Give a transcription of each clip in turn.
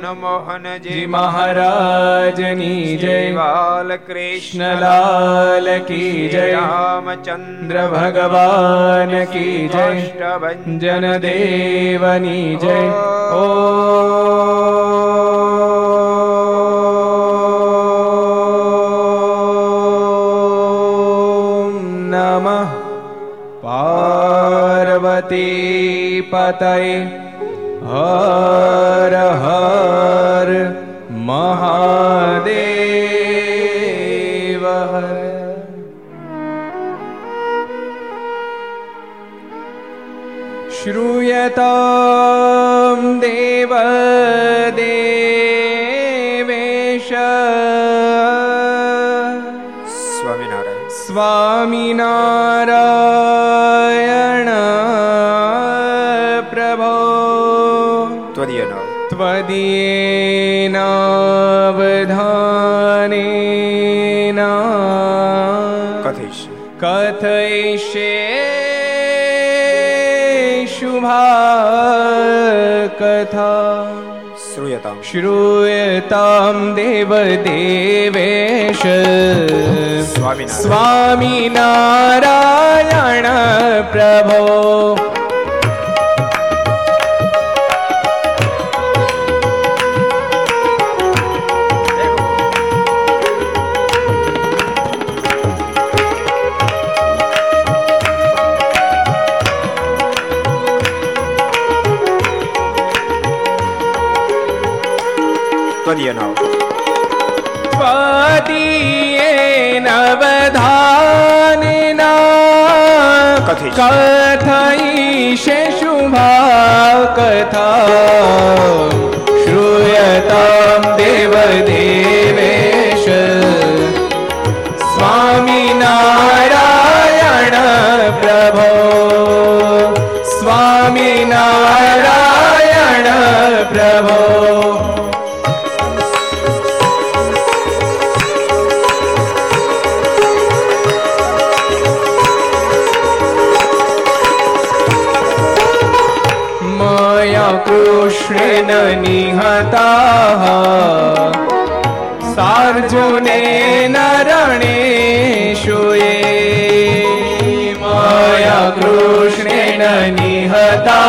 મોહનજી મહારાજની જય. બાલકૃષ્ણલાલ કી જય. રામચંદ્ર ભગવાન કી જય. ભંજન દેવની જય. ઓ નમઃ. પાર્વતી પતય. હર હર મહાદેવ શ્રૂયતામ દેવ દેવેશ સ્વામિનારાયણ સ્વામિનારાયણ ત્વદીયેનાવધાનેન કથયિષ્ય કથયિષ્ये શુભા કથા શ્રૂયતામ શ્રૂયતામ દેવદેવેશ સ્વામિનારાયણ સ્વામિનારાયણ કથયિષ્ય કથયિષ્ય શુભા કથા શ્રૂયતામ કૃષ્ણેન નિહતા સાર્જુને નરણેશુએ માયા કૃષ્ણેન નિહતા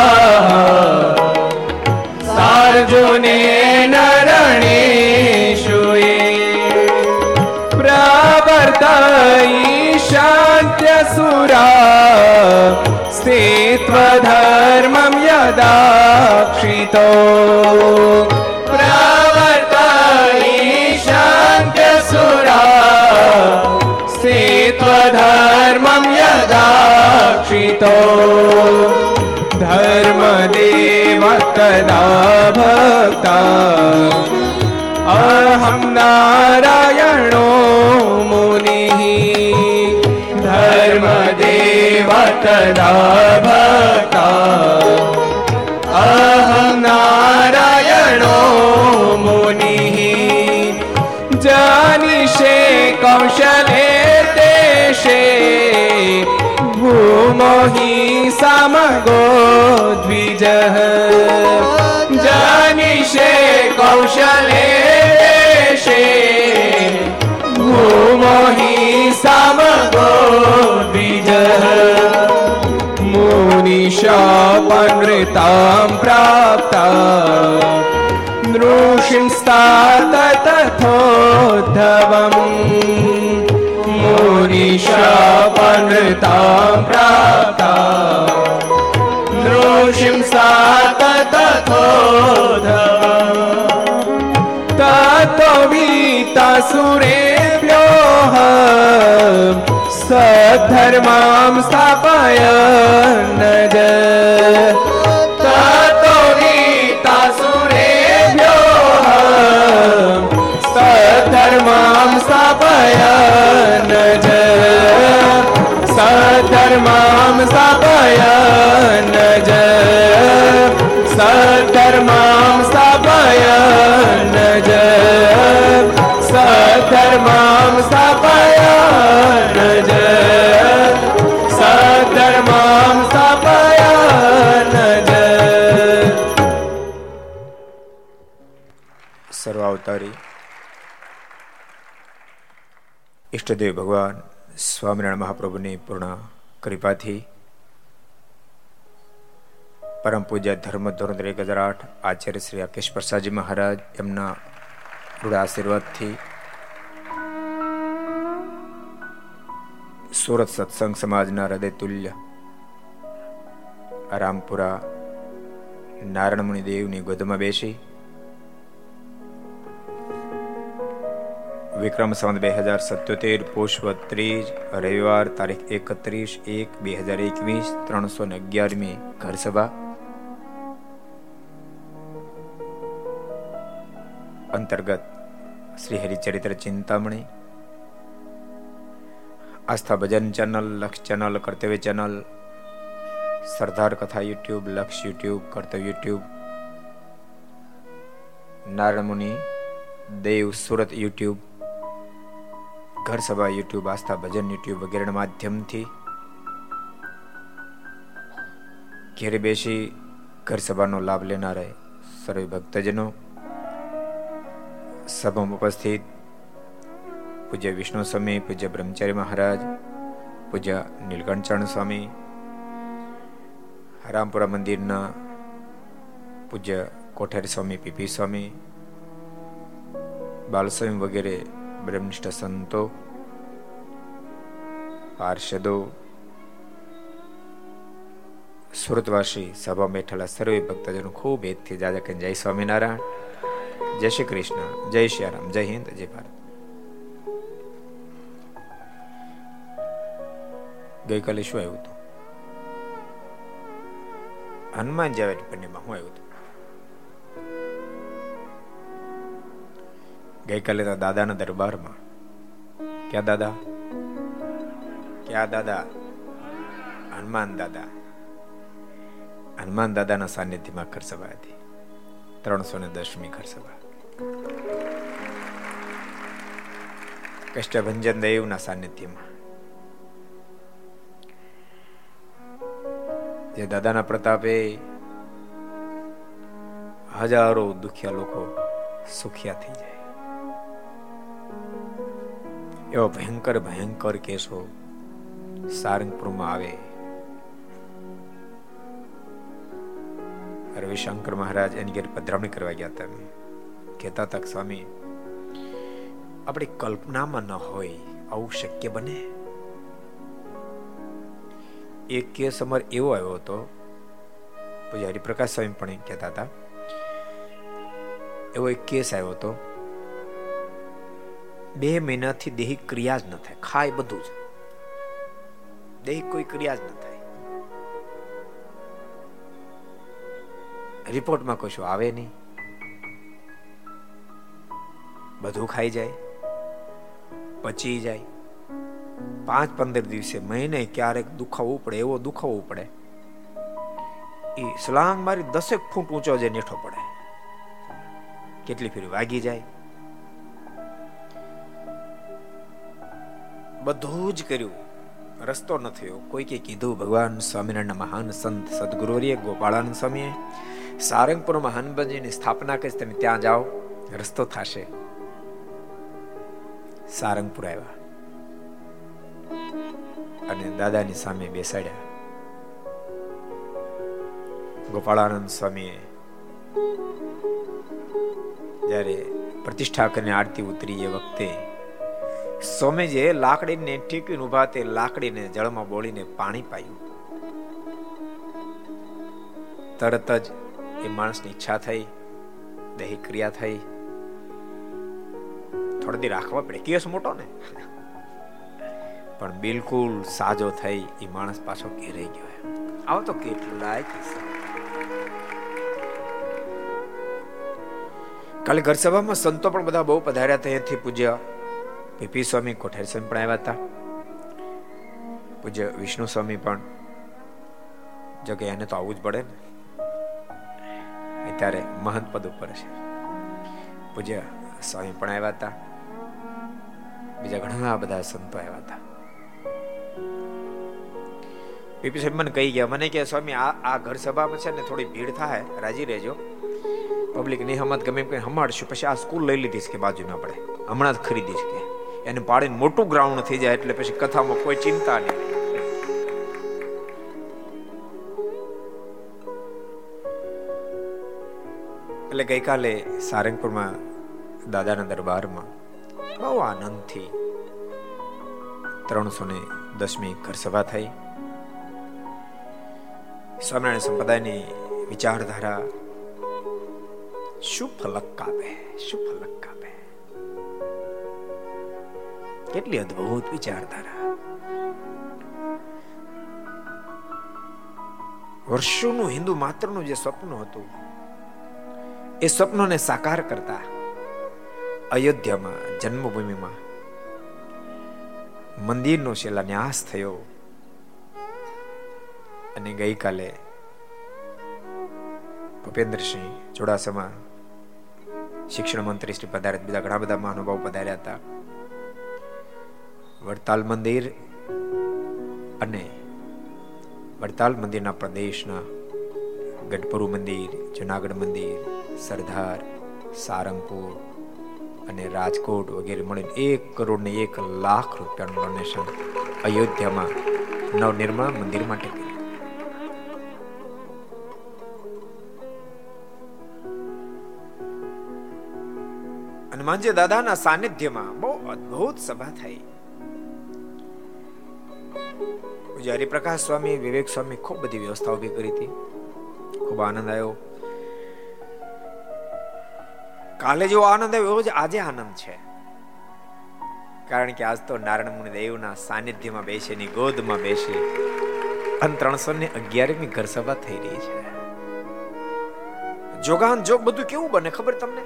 સાર્જુને નરણેશુએ શાંત્ય સુરા प्रवर्तयि शान्त्यसुरा स्थित्वधर्मं यदाक्षितो प्रवर्तयि शान्त्यसुरा स्थित्वधर्मं यदाक्षितो धर्मदेव कदा भक्ता अहं नारायणो સદા ભક્તા અહં નારાયણો મુનિ જાનિશે કૌશલે દેશે ભૂમોહિ સામગો દ્વિજ જાનિશે કૌશલે मुनिशापनृतां प्राप्ता नृषिंस्तात तथोद्धवम् मुनिशापनृतां प्राप्ता नृषिंस्तात तथोद्धवम् ततो वीतासुरेभ्योः सद्धर्मां स्थापय नज સતર્મામ સ્થાપયન જ સતર્મામ સ્થાપયન જ સતર્મામ સ્થાપયન જ સતર્મામ સ્થાપયન જ સર્વાવતારી। ઈષ્ટદેવ ભગવાન સ્વામિનારાયણ મહાપ્રભુની પૂર્ણ કૃપાથી. પરમ પૂજ્ય ધર્મ ધોરણ એક હજાર આઠ, આચાર્ય શ્રી અકેશ પ્રસાદજી મહારાજ એમના રૂઢ આશીર્વાદથી સુરત સત્સંગ સમાજના હૃદય તુલ્ય રામપુરા નારાયણ દેવની ગોદમાં બેસી વિક્રમ સંવત બે હજાર સત્યોતેર પુષ્પ ત્રીજ રવિવાર તારીખ એકત્રીસ એક, બે હજાર એકવીસ, ત્રણસો ને અગિયારમી, ઘરસભા. અંતર્ગત Shri Haricharitra Chintamani. Aastha Bhajan channel, Laksh channel, Kartavya channel, Sardar Katha YouTube, Laksh YouTube, કર્તવ્ય યુટ્યુબ. નારાયણ મુનિ, દેવ સુરત યુટ્યુબ. ઘર સભા યુટ્યુબ આસ્થા ભજન યુટ્યુબ વગેરેના માધ્યમથી ઘેરે બેસી ઘર સભાનો લાભ લેનારા સર્વે ભક્તજનો, સભામાં ઉપસ્થિત પૂજ્ય વિષ્ણુ સ્વામી પૂજ્ય બ્રહ્મચારી મહારાજ, પૂજ્ય નીલકંઠચરણ સ્વામી, રામપુરા મંદિરના પૂજ્ય કોઠારી સ્વામી, પીપી સ્વામી, બાલસ્વામી વગેરે બ્રહ્મનિષ્ઠ સંતો, પાર્ષદો સુરતવાસી સભા બેઠેલા સર્વે ભક્તજનો ખૂબ હેતથી જાજા કે જય સ્વામિનારાયણ, જય શ્રી કૃષ્ણ, જય શ્રી રામ, જય હિન્દ, જય ભારત. ગઈકાલે શું આવ્યું હતું? હનુમાન જાવેટ પૂર્ણિમા શું આવ્યું હતું. ગઈકાલે તો દાદાના દરબારમાં. ક્યાં દાદા? ક્યાં દાદા? હનુમાન દાદા. હનુમાન દાદાના સાનિધ્યમાં ઘર સભા હતી. ત્રણસો ને દસમી ઘર સભા. કષ્ટભંજન દેવના સાનિધ્યમાં. જે દાદાના પ્રતાપે હજારો દુખિયા લોકો સુખિયા થઈ જાય. એવો ભયંકર ભયંકર કેસો સારંગપુરમાં આવે. રવિશંકર મહારાજ એની ઘેર પધરામણી કરવા ગયા હતા. કહેતા તક સ્વામી, આપણી કલ્પનામાં ન હોય આવું શક્ય બને? એક કેસ અમારે એવો આવ્યો હતો, પછી હરિપ્રકાશ સ્વામી પણ કહેતા હતા. એવો એક કેસ આવ્યો હતો બે મહિનાથી દેહિક ક્રિયા જ ન થાય. ખાય બધું જ. દેહિક કોઈ ક્રિયા જ ન થાય. રિપોર્ટમાં કશું આવે નહીં. બધું ખાઈ જાય. પચી જાય. પાંચ પંદર દિવસે મહિને ક્યારેક દુખાવવું પડે, એવો દુખાવવું પડે. એ સલાંગ મારી દસેક ફૂટ ઊંચો જે નેઠો પડે. કેટલી ફેરી વાગી જાય. બધું જ કર્યું. રસ્તો ન થયો. કોઈ કે કીધું, ભગવાન સ્વામિનારાયણ મહાન સંત સદગુરુરીએ ગોપાળાનંદ સ્વામીએ સારંગપુરમાં હનુમાનજીની સ્થાપના કરી તમે ત્યાં જાઓ, રસ્તો થશે. સારંગપુર આવ્યા. અને દાદાની સામે બેસાડ્યા. ગોપાળાનંદ સ્વામીએ જ્યારે પ્રતિષ્ઠા કરીને આરતી ઉતરી એ વખતે સ્વામીજીએ લાકડીને ઠીકીને ઊભા તે લાકડીને જળમાં બોળીને પાણી પાયું. તરત જ એ માણસની ઈચ્છા થઈ દહી ક્રિયા થઈ. થોડી દી રાખવા પડે, કેસ મોટો ને. પણ બિલકુલ સાજો થઈ એ માણસ પાછો ઘેરાઈ ગયો આવો તો કેટલાય કિસ્સા કાલે ઘર સભામાં સંતો પણ બધા બહુ પધાર્યા ત્યાંથી પૂજ્ય પીપી સ્વામી કોઠારી સ્વામી પણ આવ્યા હતા. પૂજ્ય વિષ્ણુ સ્વામી પણ. જો કે એને તો આવવું જ પડે ને. અત્યારે મહંત પદ ઉપર છે પૂજ્ય સ્વામી પણ આવ્યા હતા. બીજા ઘણા બધા સંતો આવ્યા હતા. પીપી સાહેબ મને કહી ગયા, મને કે સ્વામી, આ આ ઘર સભામાં છે ને થોડી ભીડ થાય, રાજી રહેજો. પબ્લિકની હમત ગમે એમ હમાડશું, પછી આ સ્કૂલ લઈ લીધી કે બાજુ ના પડે. હમણાં જ ખરીદીશ કે. એને પાડીને મોટું ગ્રાઉન્ડ થઈ જાય એટલે પછી કથામાં કોઈ ચિંતા નહીં. એટલે ગઈકાલે સારંગપુરમાં દાદાના દરબારમાં બહુ આનંદથી ત્રણસો ને દસમી ઘર સભા થઈ. સ્વામિનારાયણ સંપ્રદાયની વિચારધારા શું ફલક કાપે શું ફલક કાપે કેટલી અદભુત વિચારધારા. વર્ષોનું હિન્દુ માત્રનું જે સ્વપ્ન હતું, એ સ્વપ્નોને સાકાર કરતા અયોધ્યામાં, જન્મભૂમિમાં મંદિરનો શિલાન્યાસ થયો અને ગઈકાલે ભૂપેન્દ્રસિંહ ચુડાસમા શિક્ષણ મંત્રી શ્રી પધાર્યા બીજા ઘણા બધા મહાનુભાવ પધાર્યા હતા. વડતાલ મંદિર અને વડતાલ મંદિરના પ્રદેશના ગઢપુરુ મંદિર, જુનાગઢ મંદિર, સરદાર, સારંગપુર અને રાજકોટ વગેરે મળીને એક કરોડ ને એક લાખ રૂપિયાનું ડોનેશન અયોધ્યામાં નવનિર્માણ મંદિર માટે હનુમાનજી દાદાના સાનિધ્યમાં બહુ અદ્ભુત સભા થઈ. હરિપ્રકાશ સ્વામી, વિવેક સ્વામી ખૂબ બધી વ્યવસ્થા ઊભી કરી હતી. ખૂબ આનંદ આવ્યો કાલે જેવો આનંદ આવ્યો જ આજે આનંદ છે. કારણ કે આજ તો નારાયણ મુનિ દેવના સાનિધ્યમાં બેસી ની ગોદમાં બેસી. અને ત્રણસો ને અગિયારમી ઘર સભા થઈ રહી છે. જોગાન જોગ બધું કેવું બને ખબર તમને?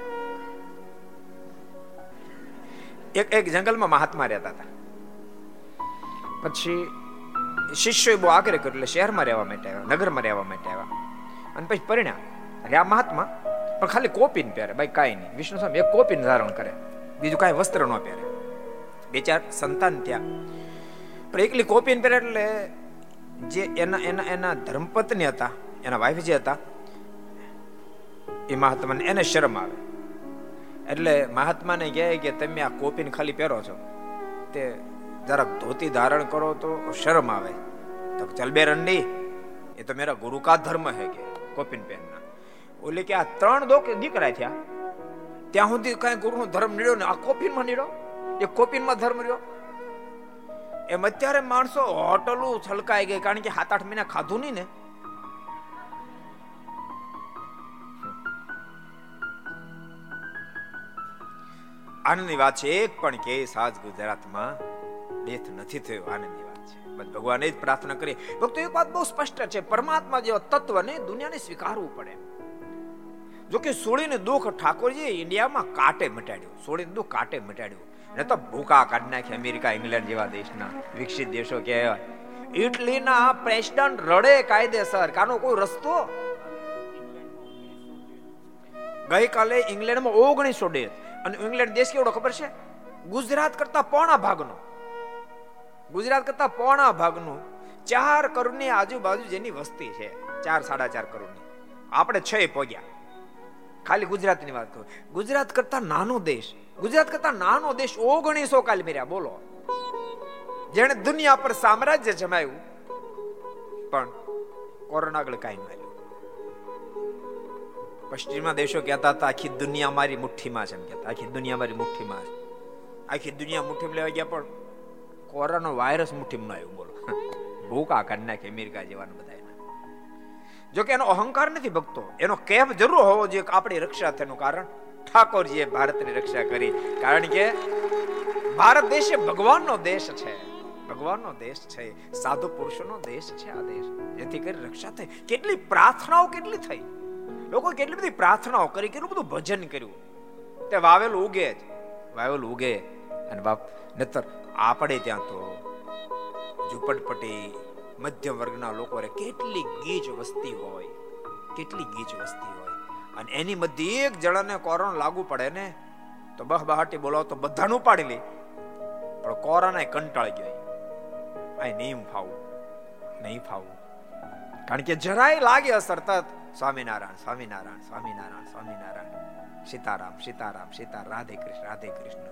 એક એક જંગલમાં મહાત્મા રહેતા હતા. પછી શિષ્યો બહુ આગ્રહ કર્યો, એટલે શહેરમાં રહેવા માટે આવ્યા, નગરમાં રહેવા માટે આવ્યા. અને પછી પરિણ્યા રહ્યા મહાત્મા, પણ ખાલી કોપીન પહેરે. ભાઈ, કાંઈ નહીં, વિષ્ણુ સ્વામી, એક કોપીન ધારણ કરે, બીજું કાંઈ વસ્ત્ર ન પહેરે. બે ચાર સંતાન ત્યાં પણ એકલી કોપીન પહેરે એટલે જે એના એના એના ધર્મપત્ની હતા, એના વાઈફ જે હતા, એ મહાત્માને એને શરમ આવે. એટલે મહાત્માને કહે કે, તમે આ કોપીન ખાલી પહેરો છો. તે જરાક ધોતી ધારણ કરો તો શરમ આવે. તો ચલ બે રંડી. એ તો મેરા ગુરુ કા ધર્મ હે કે, કોપીન પહેરના ઓલે કે આ ત્રણ દો કે દીકરા થયા. ત્યાં સુધી કઈ ગુરુનો ધર્મ નીડ્યો ને આ કોપીનમાં નીડ્યો? એ કોપીનમાં ધર્મ રહ્યો? એમ અત્યારે માણસો હોટલું છલકાઈ ગઈ કારણ કે સાત આઠ મહિના ખાધું નહીં ને. આનંદની વાત છે એક પણ કેસ આજ ગુજરાતમાં ડેથ નથી થયો, આનંદની વાત છે. બસ ભગવાને જ પ્રાર્થના કરી. ભક્તો, એક વાત બહુ સ્પષ્ટ છે. પરમાત્મા જેવા તત્વને દુનિયાને સ્વીકારવું પડે. જો કે સોળીને દુઃખ ઠાકોરજી ઇન્ડિયામાં કાટે મટાડ્યું. સોળીને દુઃખ કાટે મટાડ્યું. ને તો ભૂકા કાઢી નાખી અમેરિકા, ઇંગ્લેન્ડ જેવા દેશના વિકસિત દેશો કહેવાય. ઇટલીના પ્રેસિડન્ટ રડે કાયદેસર. કાનો કોઈ રસ્તો? ગઈકાલે ઇંગ્લેન્ડમાં ઓગણીસો ડેથ. અને ઇંગ્લેન્ડ દેશ કેવડો ખબર છે? ગુજરાત કરતા પોણા ભાગનો. ગુજરાત કરતા પોણા ભાગનું ચાર કરોડની આજુબાજુ જેની વસ્તી છે, ચાર, સાડા ચાર કરોડની. આપણે છ પહોંચ્યા. ખાલી ગુજરાતની વાત કરું. ગુજરાત કરતા નાનો દેશ, ગુજરાત કરતા નાનો દેશ ઓગણીસો કાલ મેર્યા, બોલો. જેણે દુનિયા પર સામ્રાજ્ય જમાયું પણ કોરોના આગળ કાંઈ ન પશ્ચિમા દેશો કહેતા હતા, આખી દુનિયા મારી મુઠ્ઠીમાં છે એમ કહેતા. આખી દુનિયા મારી મુઠ્ઠીમાં છે. આખી દુનિયા મુઠ્ઠીમાં લેવા ગયા પણ કોરોના વાયરસ મુઠ્ઠીમાં આવ્યું બોલો. ભૂકા કાઢી નાખે અમેરિકા જેવાને બધા જો કે એનો અહંકાર નથી ભક્તો. એનો કેફ જરૂર હોવો જોઈએ આપણી રક્ષા થવાનું કારણ. ઠાકોરજીએ ભારતની રક્ષા કરી. કારણ કે ભારત દેશ એ ભગવાનનો દેશ છે. ભગવાનનો દેશ છે. સાધુ પુરુષોનો દેશ છે આ દેશ. જેથી કરી રક્ષા થઈ. કેટલી પ્રાર્થનાઓ કેટલી થઈ. લોકો કેટલી બધી પ્રાર્થનાઓ કરી, કેટલું બધું ભજન કર્યું. તે વાવેલું ઉગે જ. વાવેલું ઉગે. અને બાપ નતર આપણે ત્યાં તો ઝુંપડપટ્ટી મધ્યમ વર્ગના લોકો કેટલી ગીચ વસ્તી હોય, કેટલી ગીચ વસ્તી હોય. અને એની મધ્ય એક જણાને કોરોના લાગુ પડે ને, તો બહ બહાટી બોલાવો તો બધાનું પાડી લે. પણ કોરોના કંટાળી ગયો. આ નહીં ફાવું નહીં ફાવું. કારણ કે જરાય લાગે અસર સ્વામિનારાયણ સ્વામિનારાયણ સ્વામિનારાયણ સ્વામિનારાયણ. સીતારામ સીતારામ સીતા રાધે કૃષ્ણ રાધે કૃષ્ણ.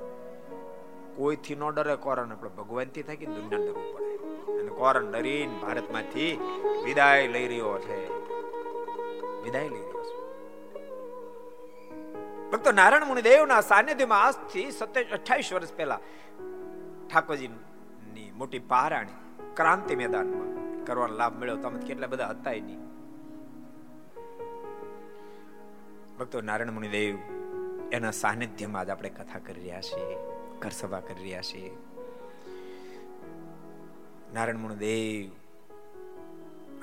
કોઈથી ન ડરે કોરણ આપણે ભગવાનથી થાય કે દુનિયા ડરવું પડે. અને કોરણ ડરીને ભારતમાંથી વિદાય લઈ રહ્યો છે. વિદાય લઈ રહ્યો છે. ભક્તો નારાયણ મુનિ દેવના સાનિધ્યમાં આજથી સત્યાવીસ અઠાવીસ વર્ષ પહેલા ઠાકોરજીની મોટી પહારાણી ક્રાંતિ મેદાનમાં કરવાનો લાભ મળ્યો. તમે કેટલા બધા હતા નહીં ભક્તો નારાયણ મુનિદેવ એના સાનિધ્યમાં જ આપણે કથા કરી રહ્યા છીએ. ઘર સભા કરી રહ્યા છીએ નારાયણ દેવ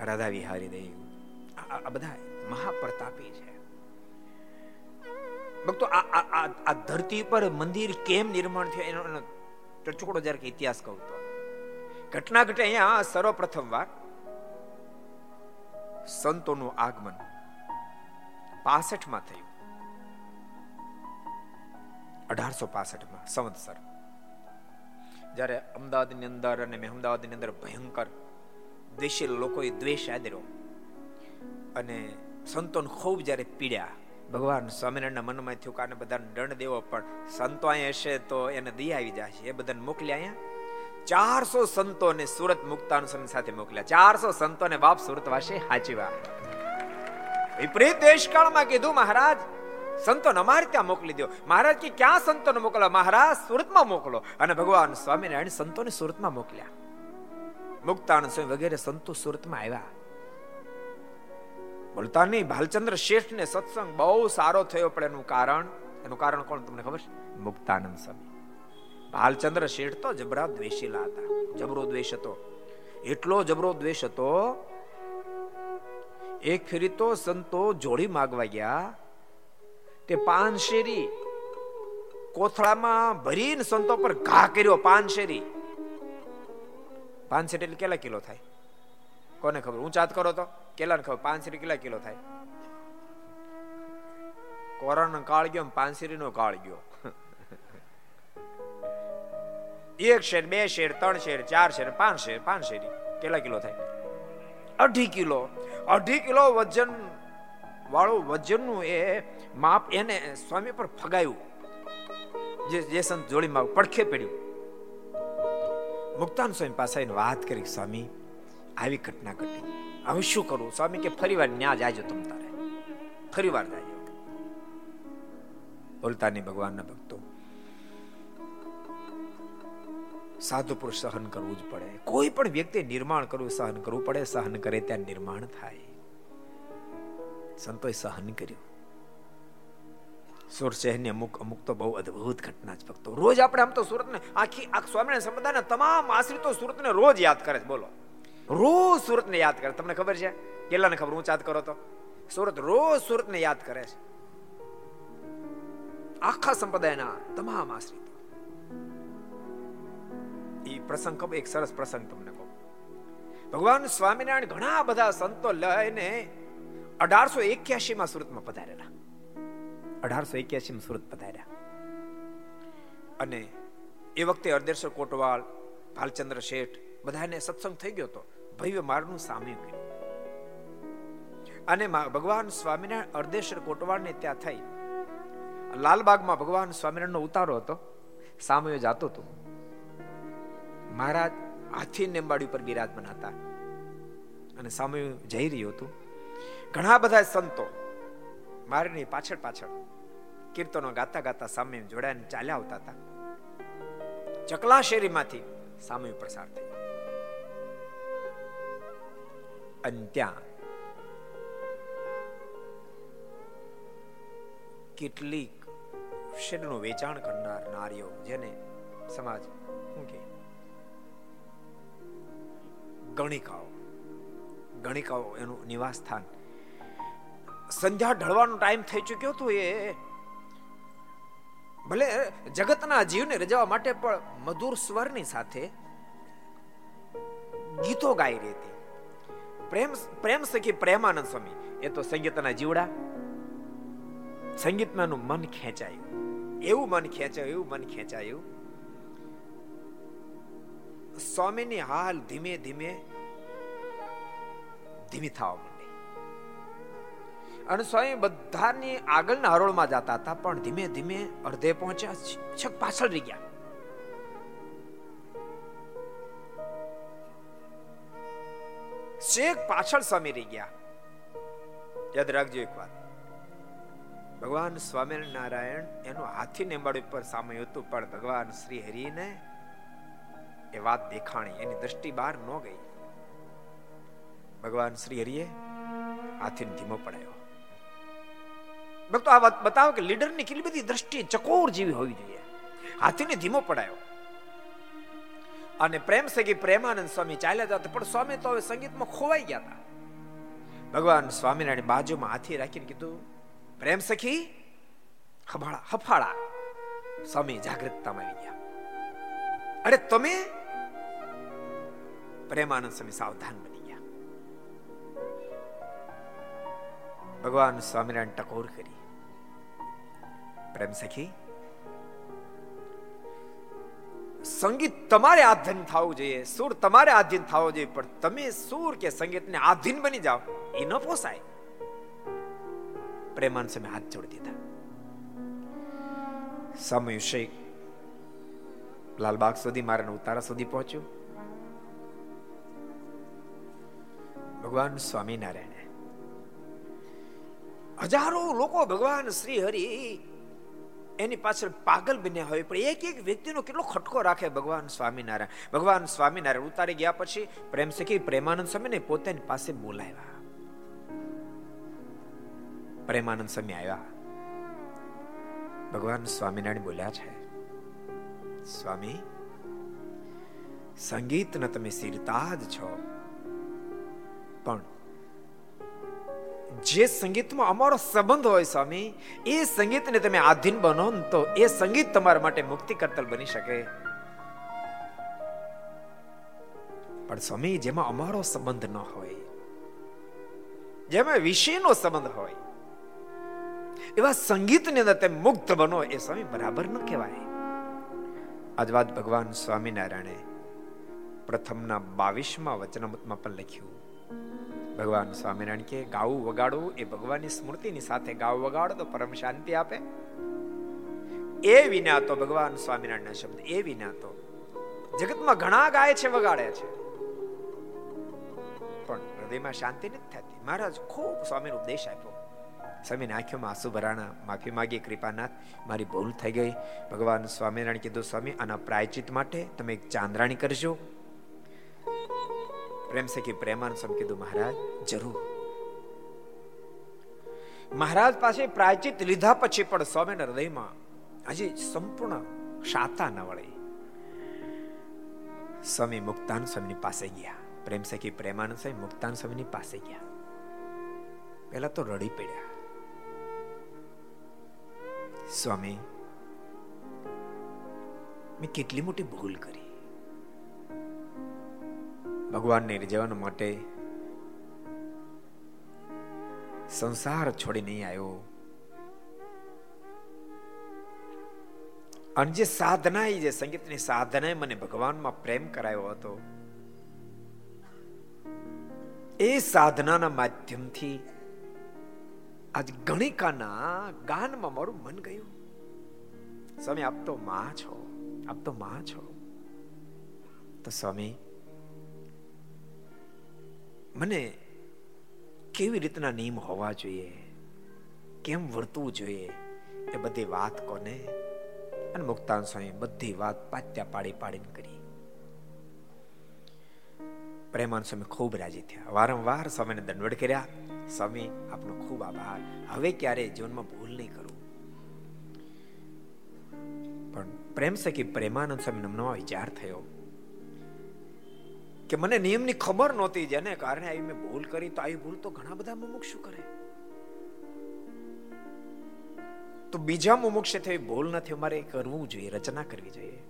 રાધા વિહારી દેવ, આ બધા મહાપ્રતાપી છે. ભક્તો, આ ધરતી પર મંદિર કેમ નિર્માણ થયું એનો ટચુકડો જયારે ઇતિહાસ કહું તો. ઘટના ઘટે અહીંયા સર્વપ્રથમ વાર સંતોનું આગમન પાસઠમાં થયું. અઢારસો પાસઠમાં સંવત્સર જ્યારે અમદાવાદની અંદર અને અમદાવાદની અંદર ભયંકર દ્વેષી લોકોએ દ્વેષ આદર્યો. અને સંતોને ખૂબ જ્યારે પીડ્યા. ભગવાન સ્વામિનારાયણના મનમાં થયું કારણ બધાને દંડ દેવો, પણ સંતો અહીંયા હશે તો એને દઈ આવી જશે. એ બધાને મોકલ્યા અહીંયા. ચારસો સંતોને સુરત મુક્તાનુસંગ સાથે મોકલ્યા. ચારસો સંતોને બાપ સુરત વાસે હાચવા વિપરીત દેશકાળમાં કીધું મહારાજ સંતોને અમારે ત્યાં મોકલી દો મહારાજ કે, ક્યાં સંતોને મોકલો? મહારાજ, સુરતમાં મોકલો. અને ભગવાન સ્વામિનારાયણ સંતોને સુરતમાં મોકલ્યા. મુક્તાન સ્વામી વગેરે સંતો સુરતમાં આવ્યા. બોલતા નહીં, ભાલચંદ્ર શેઠ ને સત્સંગ બહુ સારો થયો પણ એનું કારણ એનું કારણ કોણ તમને ખબર છે? મુક્તાનંદ સ્વામી. ભાલચંદ્ર શેઠ તો જબરા દ્વેષીલા હતા. જબરો દ્વેષ હતો. એટલો જબરો દ્વેષ હતો, એક ફેરી તો સંતો જોડી માગવા ગયા તે પાનશેરી કોથળામાં ભરીને સંતો પર ઘા કર્યો પાનશેરી પાનશેરી એટલે કેટલા કિલો થાય? કોને ખબર? ઊંચાત કરો તો. કેટલા ખબર? પાનશેરી કેટલા કિલો થાય? કોરોના કાળ ગયો પાનશેરી નો કાળ ગયો. એક શેર, બે શેર, ત્રણ શેર, ચાર શેર, પાંચ શેર, પાંચ શેરી. કેટલા કિલો થાય? અઢી કિલો. અઢી કિલો વજન વાળું વજનનું એ માપ એને સ્વામી પર ફગાયું. જે જે સંત જોડીમાં પડખે પડ્યું. મુક્તાન સ્વામી પાસે આવીને વાત કરી, સ્વામી, આવી ઘટના ઘટી. હવે શું કરું? સ્વામી કે ફરી વાર ન્યા જાજો તમ તારે. ફરી વાર જાજો. બોલતાની ભગવાનના ભક્તો, સાધુ પુરુષ સહન કરવું જ પડે. કોઈ પણ વ્યક્તિ નિર્માણ કરવું, સહન કરવું પડે. સહન કરે, ત્યાં નિર્માણ થાય. સંતોએ સહન કર્યું. સુર શહેરની અમુક અમુક તો બહુ અદ્ભુત ઘટના છે ભક્તો. રોજ આપણે આમ તો સુરતને, આખી આ સ્વામિનારાયણ સંપ્રદાયના તમામ આશ્રિતો સુરતને રોજ યાદ કરે છે. બોલો. રોજ સુરતને યાદ કરે. તમને ખબર છે? કેટલાને ખબર, હું યાદ કરો તો. સુરત રોજ સુરતને યાદ કરે છે. આખા સંપ્રદાયના તમામ આશ્રિતો. એ પ્રસંગ ખબર, એક સરસ પ્રસંગ તમને કહું. ભગવાન સ્વામિનારાયણ ઘણા બધા સંતો લઈને અઢારસો એક્યાસી માં સુરતમાં પધારેલા. અઢારસો એક્યાસી માં સુરત પધાર્યા. અને એ વખતે અર્ધેશ્વર કોટવાલ, ભાલચંદ્ર શેઠ બધાને સત્સંગ થઈ ગયો હતો. ભવ્ય મારનું સામ્યું કર્યું. અને ભગવાન સ્વામિનારાયણ અર્ધેશ્વર કોટવાળને ત્યાં થઈ. લાલબાગમાં ભગવાન સ્વામિનારાયણનો ઉતારો હતો. સામયો જાતો હતો. મહારાજ હાથી નેમ્બાડી ઉપર બિરાજમાન હતા. અને સામયું જઈ રહ્યું હતું. ઘણા બધા સંતો મારની પાછળ પાછળ કીર્તનો ગાતા ગાતા સામે જોડાઈને ચાલ્યા આવતા હતા. ચકલા શેરીમાંથી સામે પ્રસાર થયો. અને ત્યાં કેટલીક શેરનું વેચાણ કરનાર નારીઓ જેને સમાજ શું કે ગણિકાઓ. ગણિકાઓ એનું નિવાસ સ્થાન. સંધ્યા ઢળવાનો ટાઈમ થઈ ચુક્યો હતો એ ભલે જગતના જીવને રજાવા માટે પણ મધુર સ્વરની સાથે ગીતો ગાઈ રહી હતી. પ્રેમ પ્રેમ સખી પ્રેમાનંદ સ્વામી, એ તો સંગીતના જીવડા. સંગીતમાં મન ખેંચાયું. એવું મન ખેંચાયું, એવું મન ખેંચાયું. સ્વામીની હાલ ધીમે ધીમે ધીમી થવા માંડી. અને સ્વામી બધાની આગળના હરોળમાં જતા હતા, પણ ધીમે ધીમે અડધે પહોંચ્યા છક પાછળ રહી ગયા. શેખ પાછળ સ્વામી રહી ગયા. યાદ રાખજો એક વાત. ભગવાન સ્વામિનારાયણ એનો હાથી નેમાડી પર સામે હતું, પણ ભગવાન શ્રી હરિને એ વાત દેખાણી, એની દ્રષ્ટિ બહાર ન ગઈ. ભગવાન શ્રી હરિએ હાથીને ધીમો પડાયો. ભક્તો, આ વાત બતાવો કે લીડરની કેટલી બધી દ્રષ્ટિ ચકોર જેવી હોવી જોઈએ. હાથીને ધીમો પડાયો. અને પ્રેમ સગી પ્રેમાનંદ સ્વામી ચાલ્યા જતા, પણ સ્વામી તો હવે સંગીતમાં ખોવાઈ ગયા હતા. ભગવાન સ્વામિનારાયણ બાજુમાં હાથી રાખીને કીધું, પ્રેમ સખી હફાળા હફાળા. સ્વામી જાગૃતતામાં આવી ગયા. અરે, તમે? પ્રેમાનંદ સ્વામી સાવધાન બની ભગવાન સ્વામિનારાયણ ટકોર કરી. પ્રેમ સખી સંગીત તમારે આધીન થવું જોઈએ, સુર તમારે આધીન થવો જોઈએ, પણ તમે સુર કે સંગીતને આધીન બની જાઓ, એ ન પોસાય. પ્રેમાન સમય હાથ જોડી દીધા. સમય શેખ લાલબાગ સુધી મારા ઉતારા સુધી પહોંચ્યું. ભગવાન સ્વામિનારાયણ હજારો લોકો ભગવાન શ્રી હરિ એની પાછળ પાગલ બન્યા હોય. પણ એક એક વ્યક્તિનો કેટલો ખટકો રાખે ભગવાન સ્વામિનારાયણ. ભગવાન સ્વામિનારાયણ ઉતારી ગયા પછી પ્રેમ સખી પ્રેમાનંદ સ્વામીને પોતાની પાસે બોલાવ્યા. પ્રેમાનંદ સ્વામી આવ્યા. ભગવાન સ્વામિનારાયણ બોલ્યા છે, સ્વામી, સંગીતના તમે સિરતા જ છો. પણ જે સંગીતમાં અમારો સંબંધ હોય સ્વામી, એ સંગીતને તમે આધીન બનો તો એ સંગીત તમારા માટે મુક્તિ કરતલ બની શકે. પણ સ્વામી, જેમાં અમારો સંબંધ ન હોય, જેમાં વિષયનો સંબંધ હોય, એવા સંગીતની અંદર તમે મુક્ત બનો એ સ્વામી બરાબર ન કહેવાય. આજ વાત ભગવાન સ્વામિનારાયણે પ્રથમના બાવીસમાં વચનામૃતમાં પણ લખ્યું. ભગવાન સ્વામિનારાયણ કે ગાવું વગાડવું એ ભગવાનની સ્મૃતિની સાથે ગાવું વગાડો તો પરમ શાંતિ આપે. એ વિના તો ભગવાન સ્વામિનારાયણના શબ્દ, એ વિના તો જગતમાં ઘણા ગાય છે, વગાડે છે. પણ હૃદયમાં શાંતિ નથી થતી. મહારાજ ખૂબ સ્વામીનો ઉપદેશ આપ્યો. સ્વામીની આંખોમાં આંસુ ભરાણા, માફી માગી કૃપાનાથ, મારી ભૂલ થઈ ગઈ. ભગવાન સ્વામિનારાયણ કીધું, સ્વામી, આના પ્રાયચિત માટે તમે એક ચાંદ્રાણી કરજો. પ્રેમ સખી પ્રેમાન સમ કીધું, મહારાજ, જરૂર. મહારાજ પાસે પ્રાચિત લીધા પછી પણ સ્વામીના હૃદયમાં આજે સંપૂર્ણ શાતા ન વળી. સ્વામી મુક્તાન સ્વામીની પાસે ગયા. પ્રેમ સખી પ્રેમાનંદ સ્વામી મુક્તાન સ્વામીની પાસે ગયા. પેલા તો રડી પડ્યા. સ્વામી, મેં કેટલી મોટી ભૂલ કરી. ભગવાનને રીઝવવા માટે સંસાર છોડી નહીં આવ્યો. અને જે સાધના જે સંગીતની સાધનાએ મને ભગવાનમાં પ્રેમ કરાયો હતો, એ સાધનાના માધ્યમથી આજ ગણિકાના ગાનમાં મારું મન ગયું. સ્વામી, આપ તો માં છો, આપ તો માં છો. તો સ્વામી મને કેવી રીતના નિયમ હોવા જોઈએ? કેમ વર્તવું જોઈએ? એ બધી વાત કોને? અને મુક્તાન સ્વામી બધી વાત પાત્યા પાડી પાડીને કરી. પ્રેમાન સ્વામી ખૂબ રાજી થયા. વારંવાર સ્વામીને દંડવડ કર્યા. સ્વામી, આપનો ખૂબ આભાર. હવે ક્યારે જીવનમાં ભૂલ નહીં કરું. પણ પ્રેમ સખી પ્રેમાનંદ સ્વામી નમનો વિચાર થયો. કે મને નિયમની ખબર નહોતી જેને કારણે આવી મેં ભૂલ કરી, તો આવી ભૂલ તો ઘણા બધા મુમુક્ષુ કરે? તો બીજા મુમુક્ષ થઈ ભૂલ નથી, અમારે કરવું જોઈએ, રચના કરવી જોઈએ.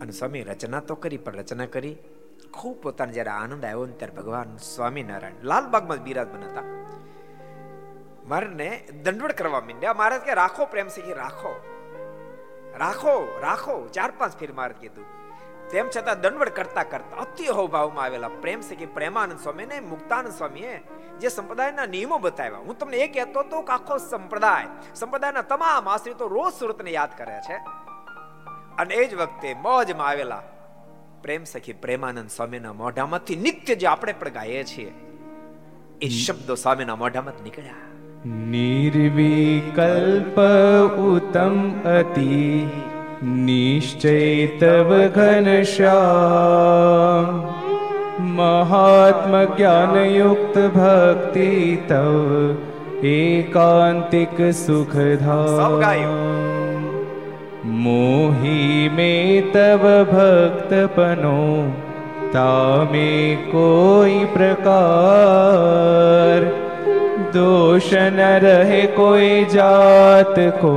અને સ્વામી રચના તો કરી, પણ રચના કરી ખૂબ પોતાને જ્યારે આનંદ આવ્યો ને ત્યારે ભગવાન સ્વામિનારાયણ લાલબાગમાં બિરાજમાન હતા. મારને દંડવડ કરવા માંડ્યા. મહારાજ કે, રાખો પ્રેમ શીખી રાખો. રાખો રાખો. ચાર પાંચ ફેર મહારાજ કીધું. તેમ છતાં દંડવડ કરતા કરતા અતિ ભાવમાં આવેલા પ્રેમ શીખી પ્રેમાનંદ સ્વામી ને મુક્તાનંદ સ્વામીએ જે સંપ્રદાયના નિયમો બતાવ્યા હું તમને એ કહેતો હતો કે આખો સંપ્રદાય સંપ્રદાયના તમામ આશ્રિતો રોજ સુરતને યાદ કરે છે. અને એ જ વખતે મોજમાં આવેલા પ્રેમ સખી પ્રેમાનંદ સ્વામીના મોઢામાંથી નિત્ય જે આપણે પણ ગાઈએ છીએ એ શબ્દો સ્વામીના મોઢામાં નીકળ્યા. નિર્વિકલ્પ ઉત્તમ અતિ निश्चैतव घनश्या महात्मज्ञानयुक्तभक्ति तव एकान्तिक सुखधा मोहि मे तव भक्तपनो तामे कोई प्रकार दोष न रहे कोई जात को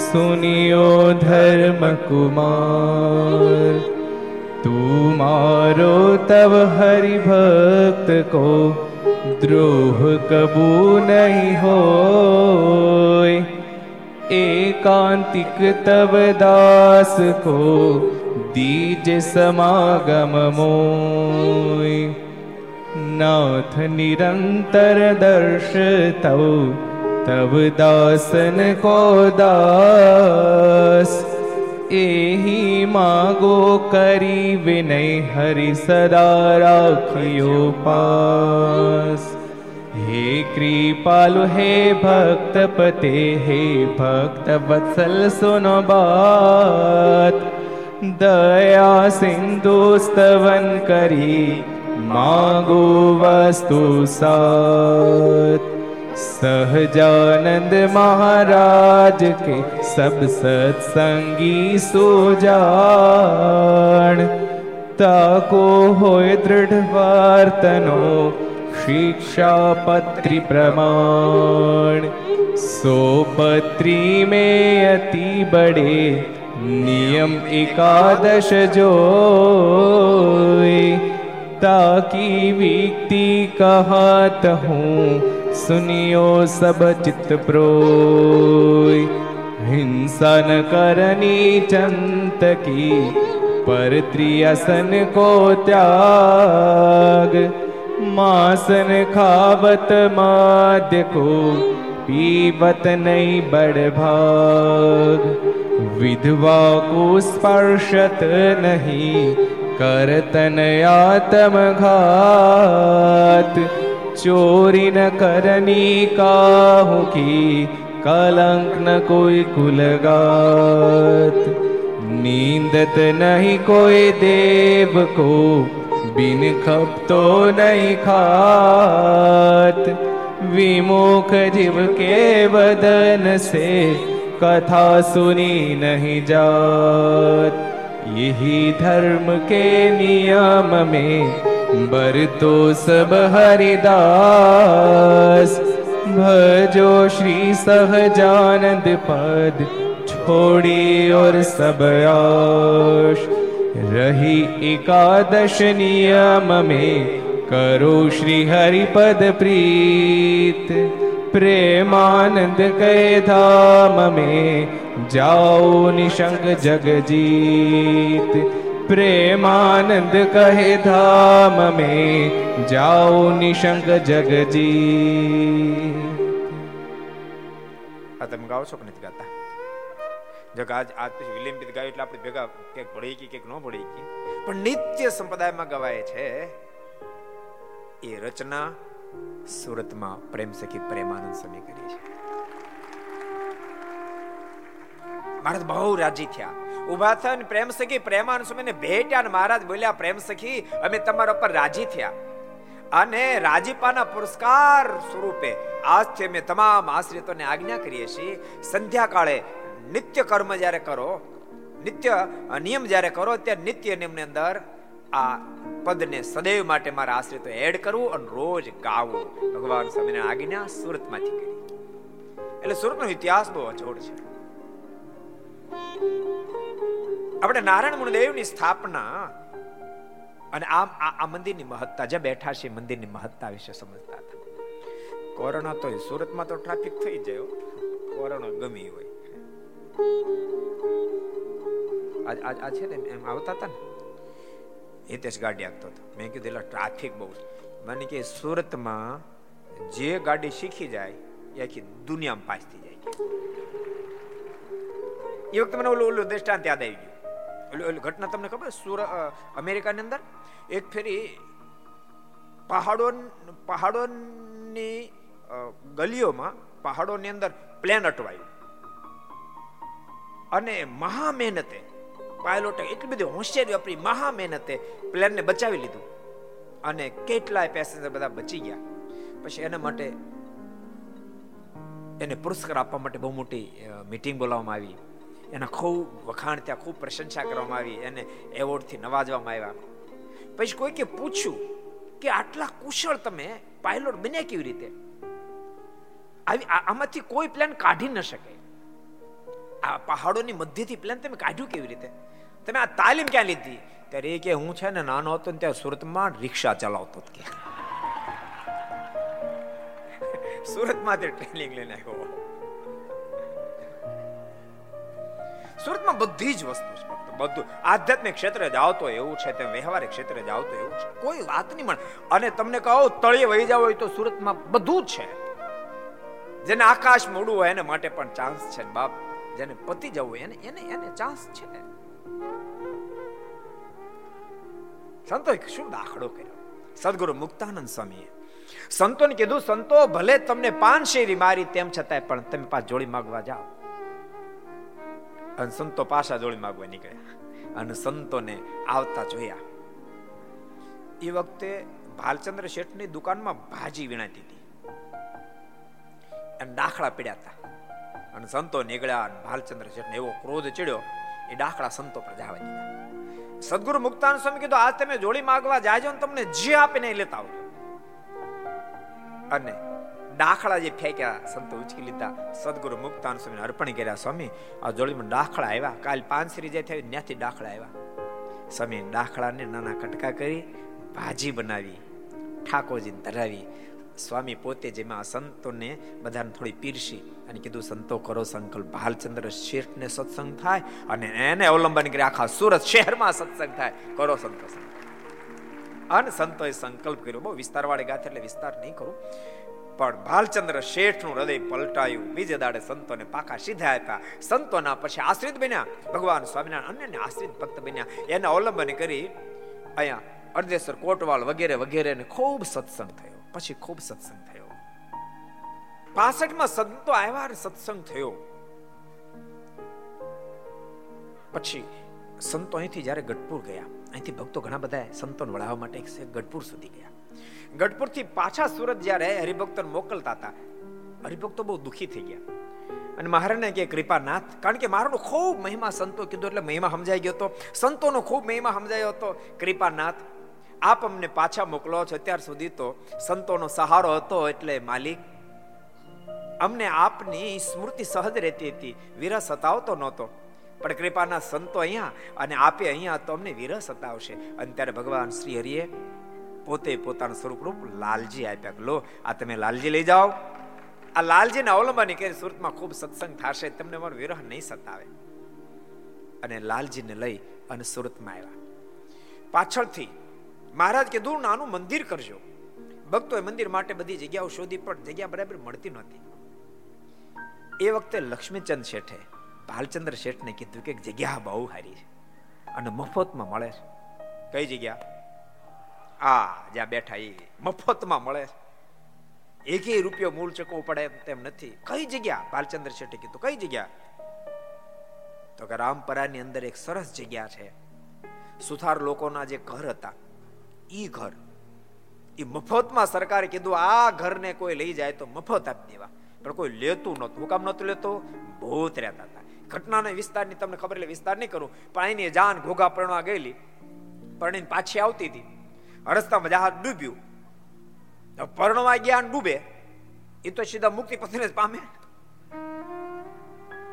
સુનિયો ધર્મ કુમાર તું મારો તવ હરિભક્ત કો દ્રોહ કબૂ નહીં હોય એકાંતિક તવ દાસ કો દીજ સમાગમ મોય નાથ નિરંતર દર્શ તવ तव दासन को दास। एहि मागो करी विनय हरि सदा राखियो पास। हे कृपालु हे भक्त पते हे भक्त वत्सल बात। दया सिं दोस्तवी मा गो वस्तु सा सहजानंद महाराज के सब सत्संगी सो जान ताको होय दृढ़ वार्तनो शिक्षा पत्री प्रमाण सो पत्री में अति बड़े नियम एकादश जो ताकि व्यक्ति कहत हूँ सुनियो सब चित्त प्रोय हिंसा न करनी चंत की पर त्रियसन को त्याग। मासन खावत माद्य को पीवत नहीं बड़ भाग। विधवा को स्पर्शत नहीं करतन आत्म घात चोरी न करनी काहू की, कलंक न कोई कुलगात। नींदत नहीं कोई देव को, बिन खप तो नहीं खात। विमुख जीव के बदन से कथा सुनी नहीं जात। यही धर्म के नियम में बर तो सब हरिदास भजो श्री सहजानंद पद छोड़ी और सब आश रही एकादश नियम में करो श्री हरि पद प्रीत प्रेमानंद के धाम में जाओ निशंक जग जीत प्रेमानंद कहे धाम में जाओ निशंक जग जीत આ તમે ગાઓ છો કે નથી ગાતા જો આજ આજ પછી વિલંબિત ગાય એટલે આપણે ભેગા ક્યાંક ભળી ગઈ ક્યાંક ન ભળી ગઈ પણ નિત્ય સંપ્રદાયમાં ગવાય છે એ રચના સુરતમાં પ્રેમ સખી પ્રેમાનંદ સ્વામી કરી છે મહારાજ બહુ રાજી થયા ઊભા થઈને પ્રેમ સખી પ્રેમાન સ્વામીને ભેટ્યા અને મહારાજ બોલ્યા, પ્રેમ સખી, અમે તમારા ઉપર રાજી થયા. અને રાજીપાના પુરસ્કાર સ્વરૂપે આજથી અમે તમામ આશ્રિતોને આજ્ઞા કરીએ છીએ. સંધ્યા કાળે નિત્ય કર્મ જ્યારે કરો, નિત્ય નિયમ જ્યારે કરો, ત્યારે નિત્ય નિયમની અંદર આ પદને સદૈવ માટે મારા આશ્રિતો એડ કરવું અને રોજ ગાવું. ભગવાન સ્વામીને આજ્ઞા સુરતમાંથી કરી. એટલે સુરતનો ઇતિહાસ બહુ અજોડ છે. આપણે નારાયણ મુનિદેવની સ્થાપના અને આમ આ મંદિરની મહત્તા જે બેઠા છે મંદિરની મહત્તા વિશે સમજતા હતા. કોરોના તો સુરતમાં તો ટ્રાફિક થઈ જાય કોરોના ગમી હોય. આ છે ને એમ આવતા હતા ને? હિતેશ ગાડી આપતો હતો. મેં કીધું, એટલે ટ્રાફિક બહુ મને કે, સુરતમાં જે ગાડી શીખી જાય, એ આખી દુનિયામાં પાસ થઈ જાય. એ વખતે મને ઓલું ઓલું દ્રષ્ટાંત યાદ આવી ગયું. ઘટના તમને ખબર? સુર અમેરિકાની અંદર એક ફેરી પહાડો પહાડોની ગલીઓમાં પહાડોની અંદર પ્લેન અટવાયું. અને મહા મહેનતે પાયલોટે એટલી બધી હોશિયારી વાપરી મહા મહેનતે પ્લેનને બચાવી લીધું. અને કેટલાય પેસેન્જર બધા બચી ગયા. પછી એના માટે એને પુરસ્કાર આપવા માટે બહુ મોટી મીટિંગ બોલાવવામાં આવી. એના ખૂબ વખાણ ત્યાં, ખૂબ પ્રશંસા કરવામાં આવી, એને એવોર્ડથી નવાજવામાં આવ્યા. પછી કોઈકે પૂછ્યું કે આટલા કુશળ તમે પાયલોટ બન્યા કેવી રીતે? આવી આમાંથી કોઈ પ્લાન કાઢી ન શકે. આ પહાડોની મધ્યથી પ્લાન તમે કાઢ્યું કેવી રીતે? તમે આ તાલીમ ક્યાં લીધી? ત્યારે કે, હું છે ને નાનો હતો ને ત્યાં સુરતમાં રિક્ષા ચલાવતો કે. સુરતમાંથી ટ્રેનિંગ લઈને આવ્યો. સુરતમાં બધી જ વસ્તુ છે. બધું. આધ્યાત્મિક ક્ષેત્રે જાવ તો એવું છે તે વ્યવહારિક ક્ષેત્રે જાવ તો એવું છે. કોઈ વાત નહીં મળે અને તમને કહો, તળિયે વહી જાવ હોય તો સુરતમાં બધું જ છે. જેને આકાશ મોડું હોય એને માટે પણ ચાન્સ છે. બાપ, જેને પતી જવું હોય એને એને એને ચાન્સ છે. સંતો શું દાખલો કર્યો? સદગુરુ મુક્તાનંદ સ્વામીએ સંતોને કીધું, સંતો, ભલે તમને પાન શેરી મારી તેમ છતાંય, પણ તમે પાસ જોડી માગવા જાઓ. અને સંતો પાછા જોડી માગવા નીકળ્યા. અને સંતોને આવતા જોયા. એ વખતે ભાલચંદ્ર શેઠની દુકાનમાં ભાજી વીણાતી હતી. અને દાખલા પીડ્યા હતા. અને સંતો નીકળ્યા અને ભાલચંદ્ર શેઠને એવો ક્રોધ ચડ્યો, એ દાખલા સંતો પર જવા દીધા. સદગુરુ મુક્તાન સ્વામી કીધું આજ તમે જોડી માગવા જાજો ને તમને જે આપીને લેતા આવજો. અને દાખલા જે ફેંક્યા. સંતો ઉચકી લીધા. સદગુરુ મુક્તાન સ્વામીને અર્પણ કર્યા. સ્વામી, આ જોડીમાં ડાખલા આવ્યા. કાલ પાંચસરી જે થયું, ત્યાંથી ડાખલા આવ્યા. સ્વામી ડાખલાને નાના કટકા કરી, ભાજી બનાવી, ઠાકોરજીને ધરાવી. સ્વામી પોતે જેમાં સંતોને બધાને થોડી પીરસી અને કીધું, સંતો કરો સંકલ્પ. ભાલચંદ્ર શેઠને સત્સંગ થાય અને એને અવલંબન કરી આખા સુરત શહેરમાં સત્સંગ થાય. કરો સંતો અને સંતોએ સંકલ્પ કર્યો. બહુ વિસ્તારવાળી ગાથે એટલે વિસ્તાર નહીં કરું. પણ ભાલચંદ્ર શેઠનું હૃદય પલટાયું. બીજે દાડે સંતોને પાકા સીધા આપ્યા. સંતોના પછી આશ્રિત બન્યા. ભગવાન સ્વામિનારાયણ અન્ય આશ્રિત ભક્ત બન્યા. એને અવલંબન કરી અહીંયા અર્ધેશ્વર કોટવાલ વગેરે વગેરે ખૂબ સત્સંગ થયો. પછી ખૂબ સત્સંગ થયો. પાસઠમાં સંતો આવ્યા સત્સંગ થયો. પછી સંતો અહીંથી જયારે ગઢપુર ગયા, અહીંથી ભક્તો ઘણા બધા સંતોને વળાવવા માટે ગઢપુર સુધી ગયા. ગઢપુરથી પાછા સુરત જયારે હરિભક્તો મોકલતા હતા. હરિભક્તો બહુ દુખી થઈ ગયા. અને મહારાજને કે કૃપાનાથ, કારણ કે મારાનો ખૂબ મહિમા સંતો કીધું એટલે મહિમા સમજાઈ ગયો હતો. સંતોનો ખૂબ મહિમા સમજાયો હતો. કૃપાનાથ, આપ અમને પાછા મોકલો છો. અત્યાર સુધી તો સંતોનો સહારો હતો એટલે માલિક, અમને આપની સ્મૃતિ સહજ રહેતી હતી. વિરસ સતાવતો નહોતો. પણ કૃપાના સંતો અહીંયા અને આપે અહીંયા તો અમને વિરસ સતાવશે. અને ત્યારે ભગવાન શ્રી હરિએ પોતે પોતાનું સ્વરૂપ રૂપ લાલજી આપ્યા લો, આ તમે લાલજી લઈ જાઓ. આ લાલજીને અવલંબન કરી સુરતમાં ખૂબ સત્સંગ થશે, તમને મારો વિરહ નહીં સતાવે. અને લાલજીને લઈ અને સુરતમાં આવ્યા. પાછળથી મહારાજ કીધું નાનું મંદિર કરજો. ભક્તોએ મંદિર માટે બધી જગ્યાઓ શોધી, પણ જગ્યા બરાબર મળતી નહોતી. એ વખતે લક્ષ્મીચંદ શેઠે, ભાલચંદ્ર શેઠને કીધું કે જગ્યા બહુ સારી છે. અને મફતમાં મળે છે. કઈ જગ્યા? આ જ્યાં બેઠા એ મફતમાં મળે એકેય રૂપિયો મૂળ ચકવો પડે તેમ નથી. કઈ જગ્યા? ભાલચંદ્ર શેઠે કીધું, કઈ જગ્યા? તો કે રામપરાની અંદર એક સરસ જગ્યા છે. સુથાર લોકોના જે ઘર હતા, ઈ ઘર. એ મફતમાં સરકારે કીધું, આ ઘરને કોઈ લઈ જાય તો મફત આપી દેવા. પણ કોઈ લેતું નહોતું. કામ નહોતું લેતો ભૂત રહેતા હતા. ઘટનાના વિસ્તારની, તમને ખબર એટલે વિસ્તાર નહીં કરું, પણ એની જાન ઘોઘા પરણવા ગયેલી. પરણીને પાછી આવતી હતી. રસ્તામાં જહાજ ડૂબ્યું. પરણવા ગયા ડૂબે. એ તો સીધા મુક્તિ પથને જ પામે.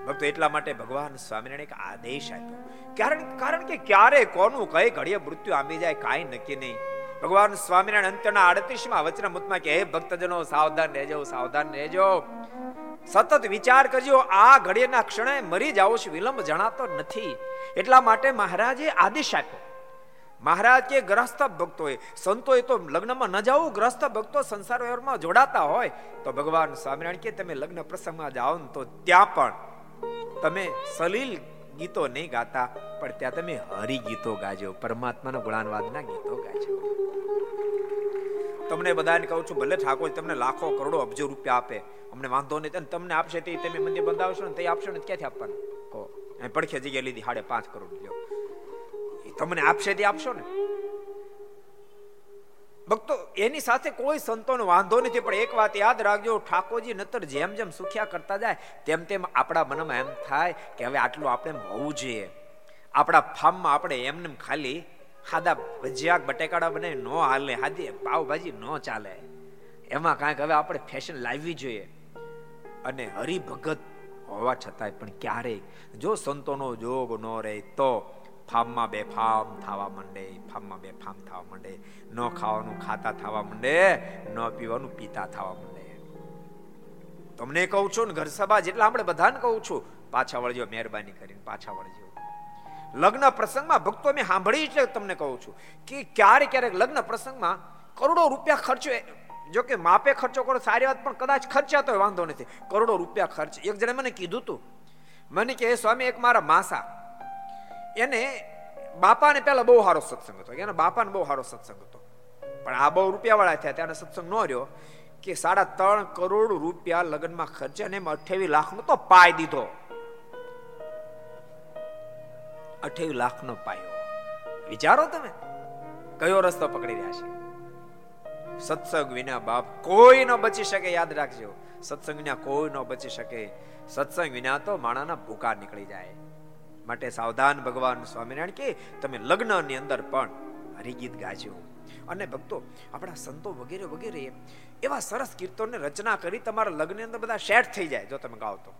ભક્તો, એટલા માટે ભગવાન સ્વામિનારાયણ એક આદેશ આપ્યો. કારણ કારણ કે ક્યારે કોનું કઈ ઘડીએ મૃત્યુ આંબી જાય, કાંઈ નક્કી નહીં. ભગવાન સ્વામિનારાયણ અંત્યના આડત્રીસમાં વચનામૃતમાં કે, હે ભક્તજનો, સાવધાન રહેજો સાવધાન રહેજો. સતત વિચાર કરજો, આ ઘડીના ક્ષણે મરી જાવ છો, વિલંબ જણાતો નથી. એટલા માટે મહારાજે આદેશ આપ્યો. મહારાજ કે ગ્રસ્ત ભક્તોએ, સંતોએ તો લગ્નમાં ન જાવું ગ્રસ્ત ભક્તો સંસાર વ્યવહારમાં જોડાતા હોય, તો ભગવાન સ્વામિનારાયણ કે તમે લગ્ન પ્રસંગમાં જાઓ ને તો ત્યાં પણ તમે સલીલ ગીતો નહીં ગાતા, પણ ત્યાં તમે હરિ ગીતો ગાજો, પરમાત્માના ગુણાનવાદના ગીતો ગાજો. તમને બધાને કહું છું, ભલે ઠાકોર તમને લાખો કરોડો અબજો રૂપિયા આપે, અમને વાંધો નહીં તમને આપશે તે, તમે મંદિર બંધાવશો ને તે આપશો ને ક્યાંથી આપવાનું? કહો. પડખે જગ્યા લીધી સાડે પાંચ કરોડ લ્યો તમને આપશે તે આપશો ને? ભક્તો, એની સાથે કોઈ સંતોનો વાંધો નથી, પણ એક વાત યાદ રાખજો, ઠાકોરજી નતર જેમ જેમ સુખ્યા કરતા જાય, તેમ તેમ આપણા મનમાં એમ થાય કે હવે આટલું આપણે હોવું જોઈએ. આપણા ફાર્મમાં આપણે એમને ખાલી ખાધા ભજીયા બટેકાડા બને, ન હાલે, હાદી પાવભાજી ન ચાલે. એમાં કાંઈક હવે આપણે ફેશન લાવવી જોઈએ. અને હરિભગત હોવા છતાંય પણ ક્યારેય, જો સંતોનો જોગ ન રહે તો ફાર્મમાં બે ફાર્મ થવા માંડે ફાર્મમાં બે ફાર્મ થવા માંડે ન ખાવાનું ખાતા થવા માંડે ન પીવાનું પીતા થવા માંડે તમને કહું છું ને, ઘર સભા જેટલા આપણે બધાને કહું છું, પાછા વળજો, મહેરબાની કરીને પાછા વળજો. લગ્ન પ્રસંગમાં ભક્તો મેં સાંભળી છે, તમને કહું છું, કે ક્યારેક ક્યારેક લગ્ન પ્રસંગમાં કરોડો રૂપિયા ખર્ચો, જો કે માપે ખર્ચો કરો, સારી વાત, પણ કદાચ ખર્ચાતો વાંધો નથી. કરોડો રૂપિયા ખર્ચ. એક જણે મને કીધું તું. મને કે સ્વામી, એક મારા માસા એને બાપાને પહેલા બહુ સારો સત્સંગ હતો. એના બાપાને બહુ સારો સત્સંગ હતો. પણ આ બહુ રૂપિયા વાળા થયા ત્યાં સત્સંગ ન રહ્યો કે સાડા ત્રણ કરોડ રૂપિયા લગ્નમાં ખર્ચા ને અઠ્યાવીસ લાખ નો તો પાય દીધો. અઠ્યાવીસ લાખ નો પાયો. વિચારો તમે, કયો રસ્તો પકડી રહ્યા છે? સત્સંગ વિના બાપ કોઈ ન બચી શકે, યાદ રાખજો. સત્સંગ વિના કોઈ ન બચી શકે. સત્સંગ વિના તો માણાના ભૂકા નીકળી જાય. માટે સાવધાન ભગવાન સ્વામિનારાયણ કે, તમે લગ્નની અંદર પણ હરિગીત ગાજો. અને ભક્તો, આપણા સંતો વગેરે વગેરે એવા સરસ કીર્તનની રચના કરી તમારા લગ્નની અંદર બધા સેટ થઈ જાય, જો તમે ગાઓ તો.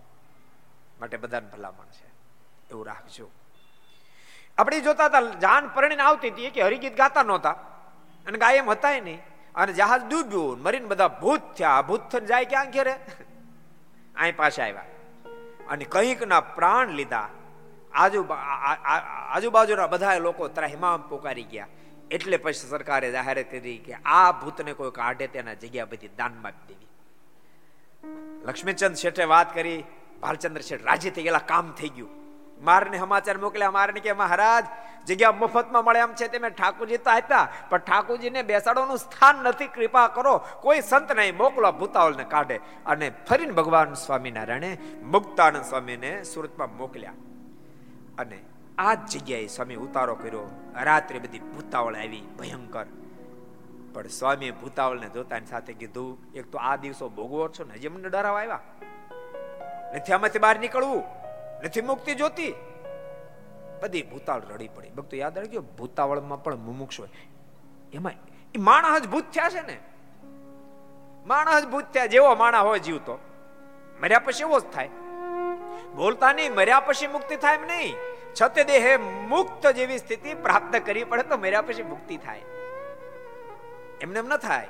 માટે બધાને ભલામણ છે. એવું રાખજો. આપણે જોતા હતા, જાન પરણીને આવતી હતી કે હરિગીત ગાતા નહોતા. અને ગાય એમ હતા નહીં. અને જહાજ ડૂબ્યું મરીને બધા ભૂત થયા. ભૂત થઈને જાય ક્યાં ઘેરે? અહીં પાછા આવ્યા. અને કંઈકના પ્રાણ લીધા. આજુ આજુબાજુના બધા લોકો ત્રાહિમામ પોકારી ગયા. એટલે પછી સરકારે જાહેર કરી કે આ ભૂતને કોઈ કાઢે તેના જગ્યા બધી દાનમાં જ દેવી. લક્ષ્મીચંદ શેઠે વાત કરી, ભાલચંદ્ર શેઠ રાજી થઈ ગયેલા, કામ થઈ ગયું. મારને સમાચાર મોકલ્યા, મારને કે મહારાજ, જગ્યા મફતમાં મળે એમ છે તમે ઠાકોરજી તો આપ્યા, પણ ઠાકોરજીને બેસાડવાનું સ્થાન નથી, કૃપા કરો, કોઈ સંત નહીં, મોકલો ભૂતાવલને કાઢે. અને ફરીને ભગવાન સ્વામિનારાયણે મુક્તાનંદ સ્વામીને સુરતમાં મોકલ્યા. અને આ જ જગ્યાએ સ્વામી ઉતારો કર્યો. રાત્રે બધી ભૂતાવળ આવી, ભયંકર. પણ સ્વામી ભૂતાવળને જોતાની સાથે કીધું, એક તો આ દિવસો ભોગવો છો ને, હજી મને ડરાવા આવ્યા. નથી આમાંથી બહાર નીકળવું, નથી મુક્તિ જોતી. બધી ભૂતાવળ રડી પડી. ભક્તો યાદ રાખજો, ભૂતાવળમાં પણ મુમુક્ષ હોય. એમાં એ માણસ ભૂત થયા છે ને. માણસ ભૂત થયા, જેવો માણસ હોય જીવતો. મર્યા પછી એવો જ થાય. બોલતા નહીં, મર્યા પછી મુક્તિ થાય એમ નહીં. છતે દેહે મુક્ત જેવી સ્થિતિ પ્રાપ્ત કરવી પડે તો મર્યા પછી મુક્તિ થાય. એમને એમ ન થાય.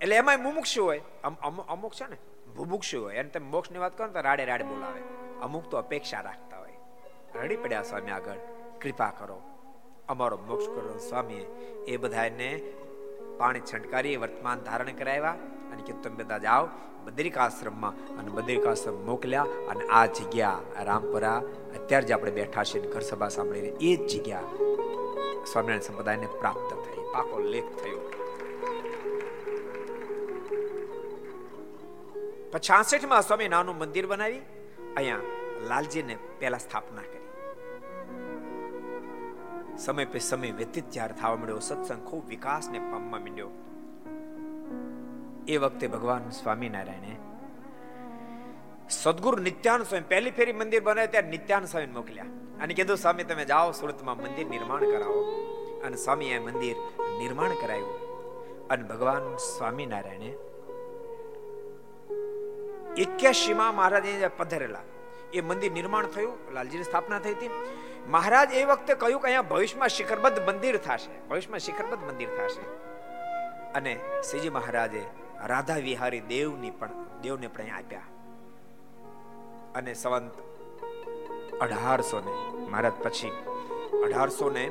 એટલે એમાં મુમુક્ષુ હોય. અમુક છે ને ભુભુક્ષુ હોય. અને તમે મોક્ષની વાત કરો તો રાડે રાડે બોલાવે. અમુક તો અપેક્ષા રાખતા હોય. રડી પડ્યા સ્વામી આગળ. કૃપા કરો. અમારો મોક્ષ કરો. સ્વામી એ બધાને પાણી છંટકારી, વર્તમાન ધારણ કરાવ્યા. અને કે તમે બધા જાઓ બદ્રિકાશ્રમમાં અને બદ્રિકાશ્રમ મોકલ્યા અને આ જગ્યા રામપુરા, અત્યારે જે આપણે બેઠા છીએ ઘર સભા સાંભળીને, એ જ જગ્યા સ્વામિનારાયણ સંપ્રદાયને પ્રાપ્ત થઈ. પાકો લેખ થયો. છાસઠમાં સ્વામી નાનું મંદિર બનાવી, અહીંયા લાલજીને પહેલા સ્થાપના કરી. સમય પે સમય વ્યતીત જ્યારે થવા મળ્યો સત્સંગ ખૂબ વિકાસને પામવા માંડ્યો. એ વખતે ભગવાન સ્વામિનારાયણે સદગુરુ નિત્યાન સ્વામી પહેલી ફેરી મંદિર બનાવ્યું ત્યારે નિત્યાન સ્વામી મોકલ્યા. અને કીધું, સ્વામી, તમે જાઓ, સુરતમાં મંદિર નિર્માણ કરાવો. અને સ્વામી એ મંદિર નિર્માણ કરાયું. અને ભગવાન સ્વામિનારાયણે એક્યાસીમાં મહારાજ પધરેલા. એ મંદિર નિર્માણ થયું, લાલજીની સ્થાપના થઈ હતી. મહારાજ એ વખતે કહ્યું કે અહીંયા ભવિષ્યમાં શિખરબદ્ધ મંદિર થશે. ભવિષ્યમાં શિખરબદ્ધ મંદિર થશે. અને શ્રીજી મહારાજે રાધા વિહારી દેવની પણ દેવને પણ આપ્યા. અને સંવંત અઢારસો ને, મહારાજ પછી અઢારસો ને,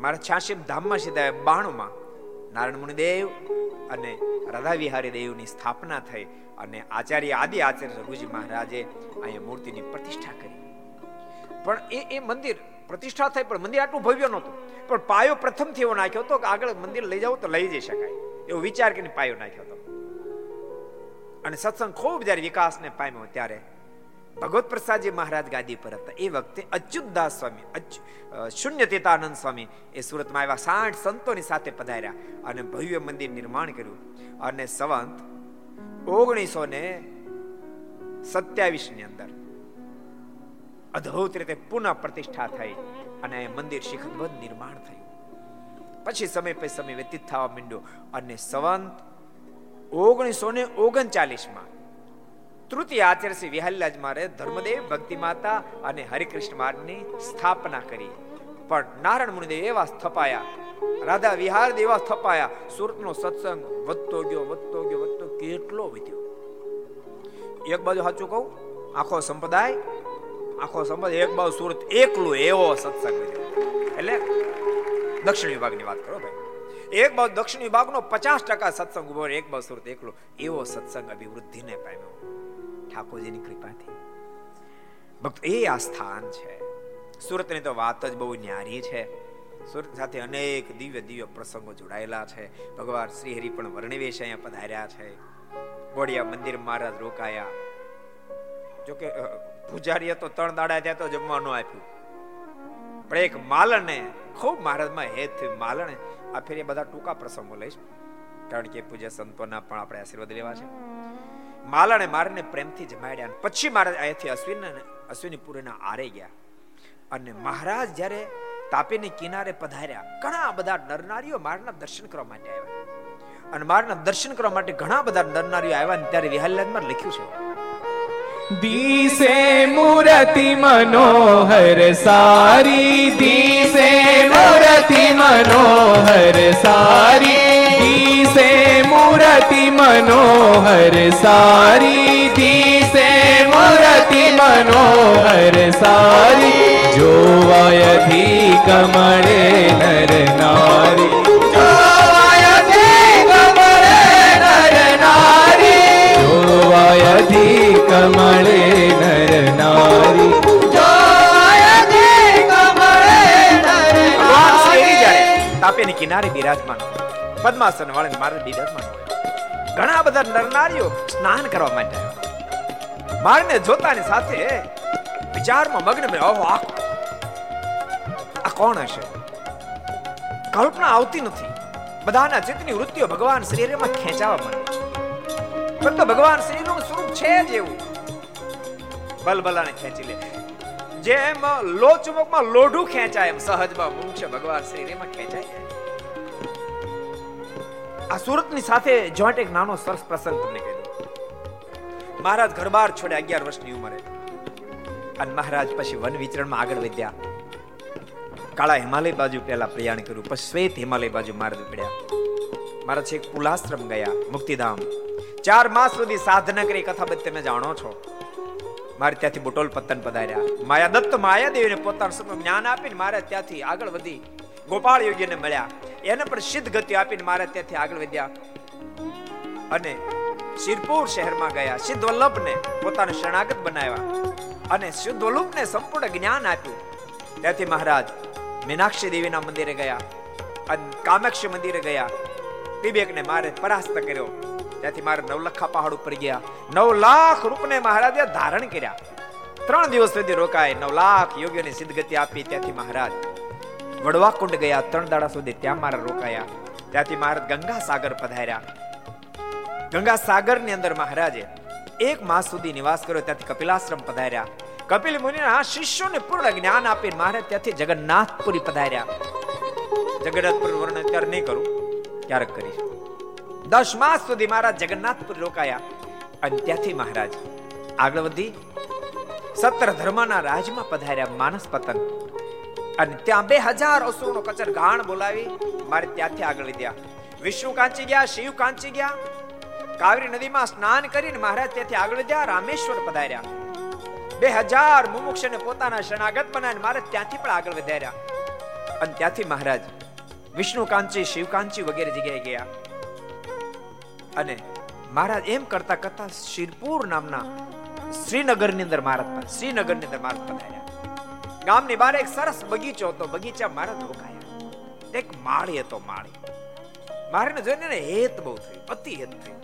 મારા છ્યાસી ધામમાં સીધા બાણું માં નારાયણ મુનિદેવ અને રાધા વિહારી દેવની સ્થાપના થઈ અને આચાર્ય આદિ આચાર્ય રઘુજી મહારાજે અહીંયા મૂર્તિની પ્રતિષ્ઠા કરી. પણ એ એ મંદિર પ્રતિષ્ઠા થઈ પણ મંદિર આટલું ભવ્ય નહોતું. પણ પાયો પ્રથમથી એવો નાખ્યો હતો કે આગળ મંદિર લઈ જાવ તો લઈ જઈ શકાય. એવો વિચાર કરીને પાયો નાખ્યો હતો. અને સત્સંગ ખૂબ જયારે વિકાસને પામ્યો ત્યારે ભગવત પ્રસાદજી મહારાજ ગાદી પર હતા. એ વખતે અચ્યુતદાસ સ્વામી શૂન્ય તેતાનંદ સ્વામી એ સુરતમાં આવ્યા. સાઠ સંતોની સાથે પધાર્યા અને ભવ્ય મંદિર નિર્માણ કર્યું. અને સંવંત ઓગણીસો ને સત્યાવીસની અંદર અદ્ભુત રીતે પુનઃ પ્રતિષ્ઠા થઈ અને મંદિર શિખરબદ્ધ નિર્માણ થયું. પછી સમય પછી સમય વ્યતીત થવા માંડ્યો અને સંવંત ઓગણીસો ને ઓગણચાલીસમાં તૃતીય આચાર્ય વિહલ્લાજ મારે ધર્મદેવ ભક્તિ માતા અને હરિકૃષ્ણ માર્ગની સ્થાપના કરી. પણ નારાયણ મુનિદેવ એવા સ્થપાયા. રાધા વિહાર દેવા સ્થપાયા. સુરતનો સત્સંગ વધતો ગયો વધતો ગયો, વધતો કેટલો વધ્યો? એક બાજુ સાચું કહું, આખો સંપ્રદાય આખો સંપ્રદાય, એક બાજુ સુરત, એકલું એવો સત્સંગ એટલે દક્ષિણ વિભાગની વાત કરો ભાઈ. એક બાજુ દક્ષિણ વિભાગનો પચાસ ટકા સત્સંગ ઊભો એક બાજુ સુરત એકલો. એવો સત્સંગ અભિવૃદ્ધિને પામ્યો. ઠાકોરજીની કૃપાથી. ભક્ત, એ આ સ્થાન છે. સુરતની તો વાત જ બહુ ન્યારી છે. સુરત સાથે અનેક દિવ્ય દિવ્ય પ્રસંગો જોડાયેલા છે. ભગવાન શ્રી હરિ પણ વર્ણવેશ અહીંયા પધાર્યા છે. ગોડિયા મંદિર મહારાજ રોકાયા. જોકે પૂજારીએ તો ત્રણ દાડા ત્યાં તો જમવાનું આપ્યું. પણ એક માલણે, ખૂબ મહારાજમાં હેત થયું, માલણે, આ ફેર એ બધા ટૂંકા પ્રસંગો લઈશ. કારણ કે પૂજ્ય સંતોના પણ આપણે આશીર્વાદ લેવા છે. માલણે મારને પ્રેમથી જમાડ્યા પછી મહારાજ અહીંયાથી અશ્વિન અશ્વિનીપુરીના આરે ગયા. અને મહારાજ જ્યારે તાપીની કિનારે પધાર્યા, ઘણા બધા નરનારીઓ મારના દર્શન કરવા માટે આવ્યા. અને મારના દર્શન કરવા માટે ઘણા બધા નરનારીઓ આવ્યા ને ત્યારે વિહલ્યાદમાં લખ્યું છે. દીસે મૂર્તિ મનોહર સારી દીસે મૂર્તિ મનોહર સારી મૂર્તિ મનોહર સારી દીસે મૂર્તિ મનોહર સારી જોવાયથી કમળે નર નારી કમળે નર નારી. તાપીની કિનારે બિરાજમાન પદ્માસન વાળીને મારે બિરાજમાન હોય. ઘણા બધા નરનારીઓ સ્નાન કરવા માટે આવ્યા મારને જોતાની સાથે વિચારમાં મગ્ન મેં ઓહો આ કોણ? હશે? કલ્પના આવતી નથી. બધાના ચિત્તની વૃત્તિઓ ભગવાન શરીરમાં ખેંચાવા માંડે છે. પણ ભગવાન શરીરનું સ્વરૂપ છે જ એવું. બલબલાને ખેંચી લે. જેમ લોચમુખમાં લોઢું ખેંચાય એમ સહજમાં મુક્ષ ભગવાન શરીરમાં ખેંચાય. આ સુરતની સાથે જોઈન્ટ એક નાનો સરસ પ્રસંગ તમને કહી દઉં. મહારાજ ઘરબાર છોડે અગિયાર વર્ષની ઉંમરે. અને મહારાજ પછી વન વિચરણમાં આગળ વધ્યા. કાળા હિમાલય બાજુ પહેલા પ્રયાણ કર્યું, પછી શ્વેત હિમાલય બાજુ મહારાજ પડ્યા. મહારાજ છેક પુલાશ્રમ ગયા, મુક્તિધામ. ચાર માસ સુધી સાધના કરી કથા બધી તમે જાણો છો. મારે ત્યાંથી બોટોલ પતન પધાર્યા. માયા દત્ત માયાદેવીને પોતાનું સમય જ્ઞાન આપીને મારે ત્યાંથી આગળ વધી ગોપાળ યોગીને મળ્યા. એને પણ સિદ્ધ ગતિ આપીને મારે ત્યાંથી આગળ વધ્યા. અને શિરપુર શહેરમાં ગયા. સિદ્ધ વલ્લભને પોતાને શરણાગત બનાવ્યા અને સિદ્ધ વલ્લભને સંપૂર્ણ જ્ઞાન આપ્યું. ત્યાંથી મહારાજ મીનાક્ષી દેવીના મંદિરે ગયા અને કામાક્ષી મંદિરે ગયા. તિબેકને મારે પરાસ્ત કર્યો. ત્યાંથી મારે નવલખા પહાડ ઉપર ગયા. નવ લાખ રૂપને મહારાજે ધારણ કર્યા. ત્રણ દિવસ સુધી રોકાય નવ લાખ યોગીઓને સિદ્ધગતિ આપી ત્યાંથી મહારાજ વડવા કુંડ ગયા. ત્રણ દાડા સુધી ત્યાં મારા રોકાયા. ત્યાંથી મહારાજ ગંગા સાગર પધાર્યા. ગંગા સાગરની અંદર મહારાજે એક માસ સુધી નિવાસ કર્યો. ત્યાંથી કપિલાશ્રમ પધાર્યા. કપિલ મુનિના શિષ્યોને પૂર્ણ જ્ઞાન આપીને મહારાજ ત્યાંથી જગન્નાથપુરી પધાર્યા. જગન્નાથપુર વર્ણન અત્યારે નહીં કરું. ક્યારેક કરીશ. દસ માસ સુધી મહારાજ જગન્નાથપુર રોકાયા. અને ત્યાંથી મહારાજ, આગળ વધી સત્ર ધર્મના રાજમાં પધાર્યા માનસ પતન. અને ત્યાં બે હજાર અસુરનો કચર ગાણ બોલાવી મારે ત્યાંથી આગળ વધ્યા. વિષ્ણુ કાંચી ગયા, શિવ કાંચી ગયા. કાવેરી નદીમાં સ્નાન કરીને મહારાજ ત્યાંથી આગળ વધ્યા, રામેશ્વર પધાર્યા. બે હજાર મુમુક્ષને પોતાના શરણાગત બનાવીને મારે ત્યાંથી પણ આગળ વધાર્યા. અને ત્યાંથી મહારાજ, વિષ્ણુ કાંચી, શિવ વગેરે જગ્યાએ ગયા. અને મહારાજ એમ કરતા કરતા શિરપુર નામના શ્રીનગરની અંદર મહારાજ શ્રીનગરની અંદર મહારાજ પધાર્યા. ગામની બહાર એક સરસ બગીચો હતો. બગીચા મહારાજ રોકાયા. એક માળી હતો માળી. મારે જોઈને હેત બહુ થયું અતિ હેત થયું.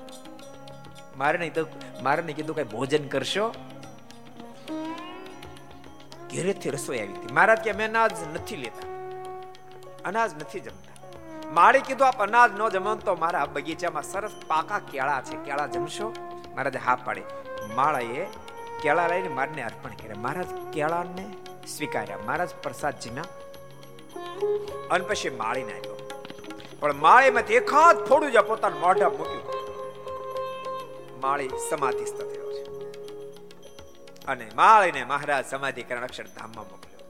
મારે નહીં તો મારે નહીં કીધું કઈ ભોજન કરશો? ઘેરેથી રસોઈ આવી હતી. મહારાજ કે અમે અનાજ નથી લેતા. અનાજ નથી જમતા. માળી કીધું, આપ અનાજ ન જમો તો મારા બગીચામાં સરસ પાકા કેળા છે. કેળા જમશો? મહારાજ હા પાડી. માળાએ કેળા લઈને મારને અર્પણ કર્યા. મહારાજ કેળાને સ્વીકાર્યા. મહારાજ પ્રસાદજીના અને પછી માળીને આવ્યો પણ માળીમાંથી એકાદ થોડું જ પોતાનું મોઢા મૂક્યું. માળી સમાધિસ્થ થયો છે. અને માળીને મહારાજ સમાધિ કરણ અક્ષરધામમાં મોકલ્યો.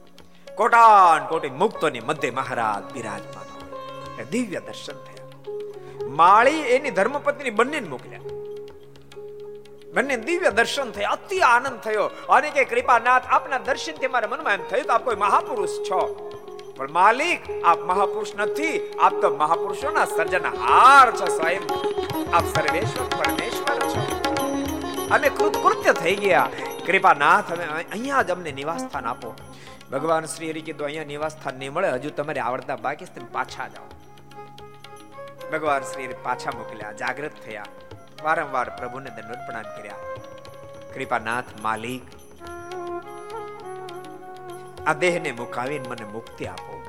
કોટાન કોટી મુક્તોની મધ્ય મહારાજ બિરાજમાન હોય. દિવ્ય દર્શન થયા. માળી એની ધર્મપત્ની બંનેને મોકલ્યા. બંને દિવ્ય દર્શન થયા, અતિ આનંદ થયો. અને કે કૃપાનાથ, આપના દર્શનથી મારા મનમાં એમ થયું તો આપ કોઈ મહાપુરુષ છો. પણ માલિક, આપ મહાપુરુષ નથી. આપ તો મહાપુરુષોના સર્જનહાર છો સ્વયં. આપ સર્વેશ્વર, પરમેશ્વર છો. અમે કૃતકૃત્ય થઈ ગયા. કૃપાનાથ અમે અહીંયા જ અમને નિવાસ સ્થાન આપો. ભગવાન શ્રી હરિ કીધું, અહીંયા નિવાસ સ્થાન નહીં મળે. હજુ તમારે આવડતા બાકી પાછા જાઓ. ભગવાન શ્રી પાછા મોકલ્યા જાગૃત થયા. વારંવાર પ્રભુને દંડવત પ્રણામ કર્યા. કૃપાનાથ, માલિક, આ દેહને મુકાવીને મને મુક્તિ આપો.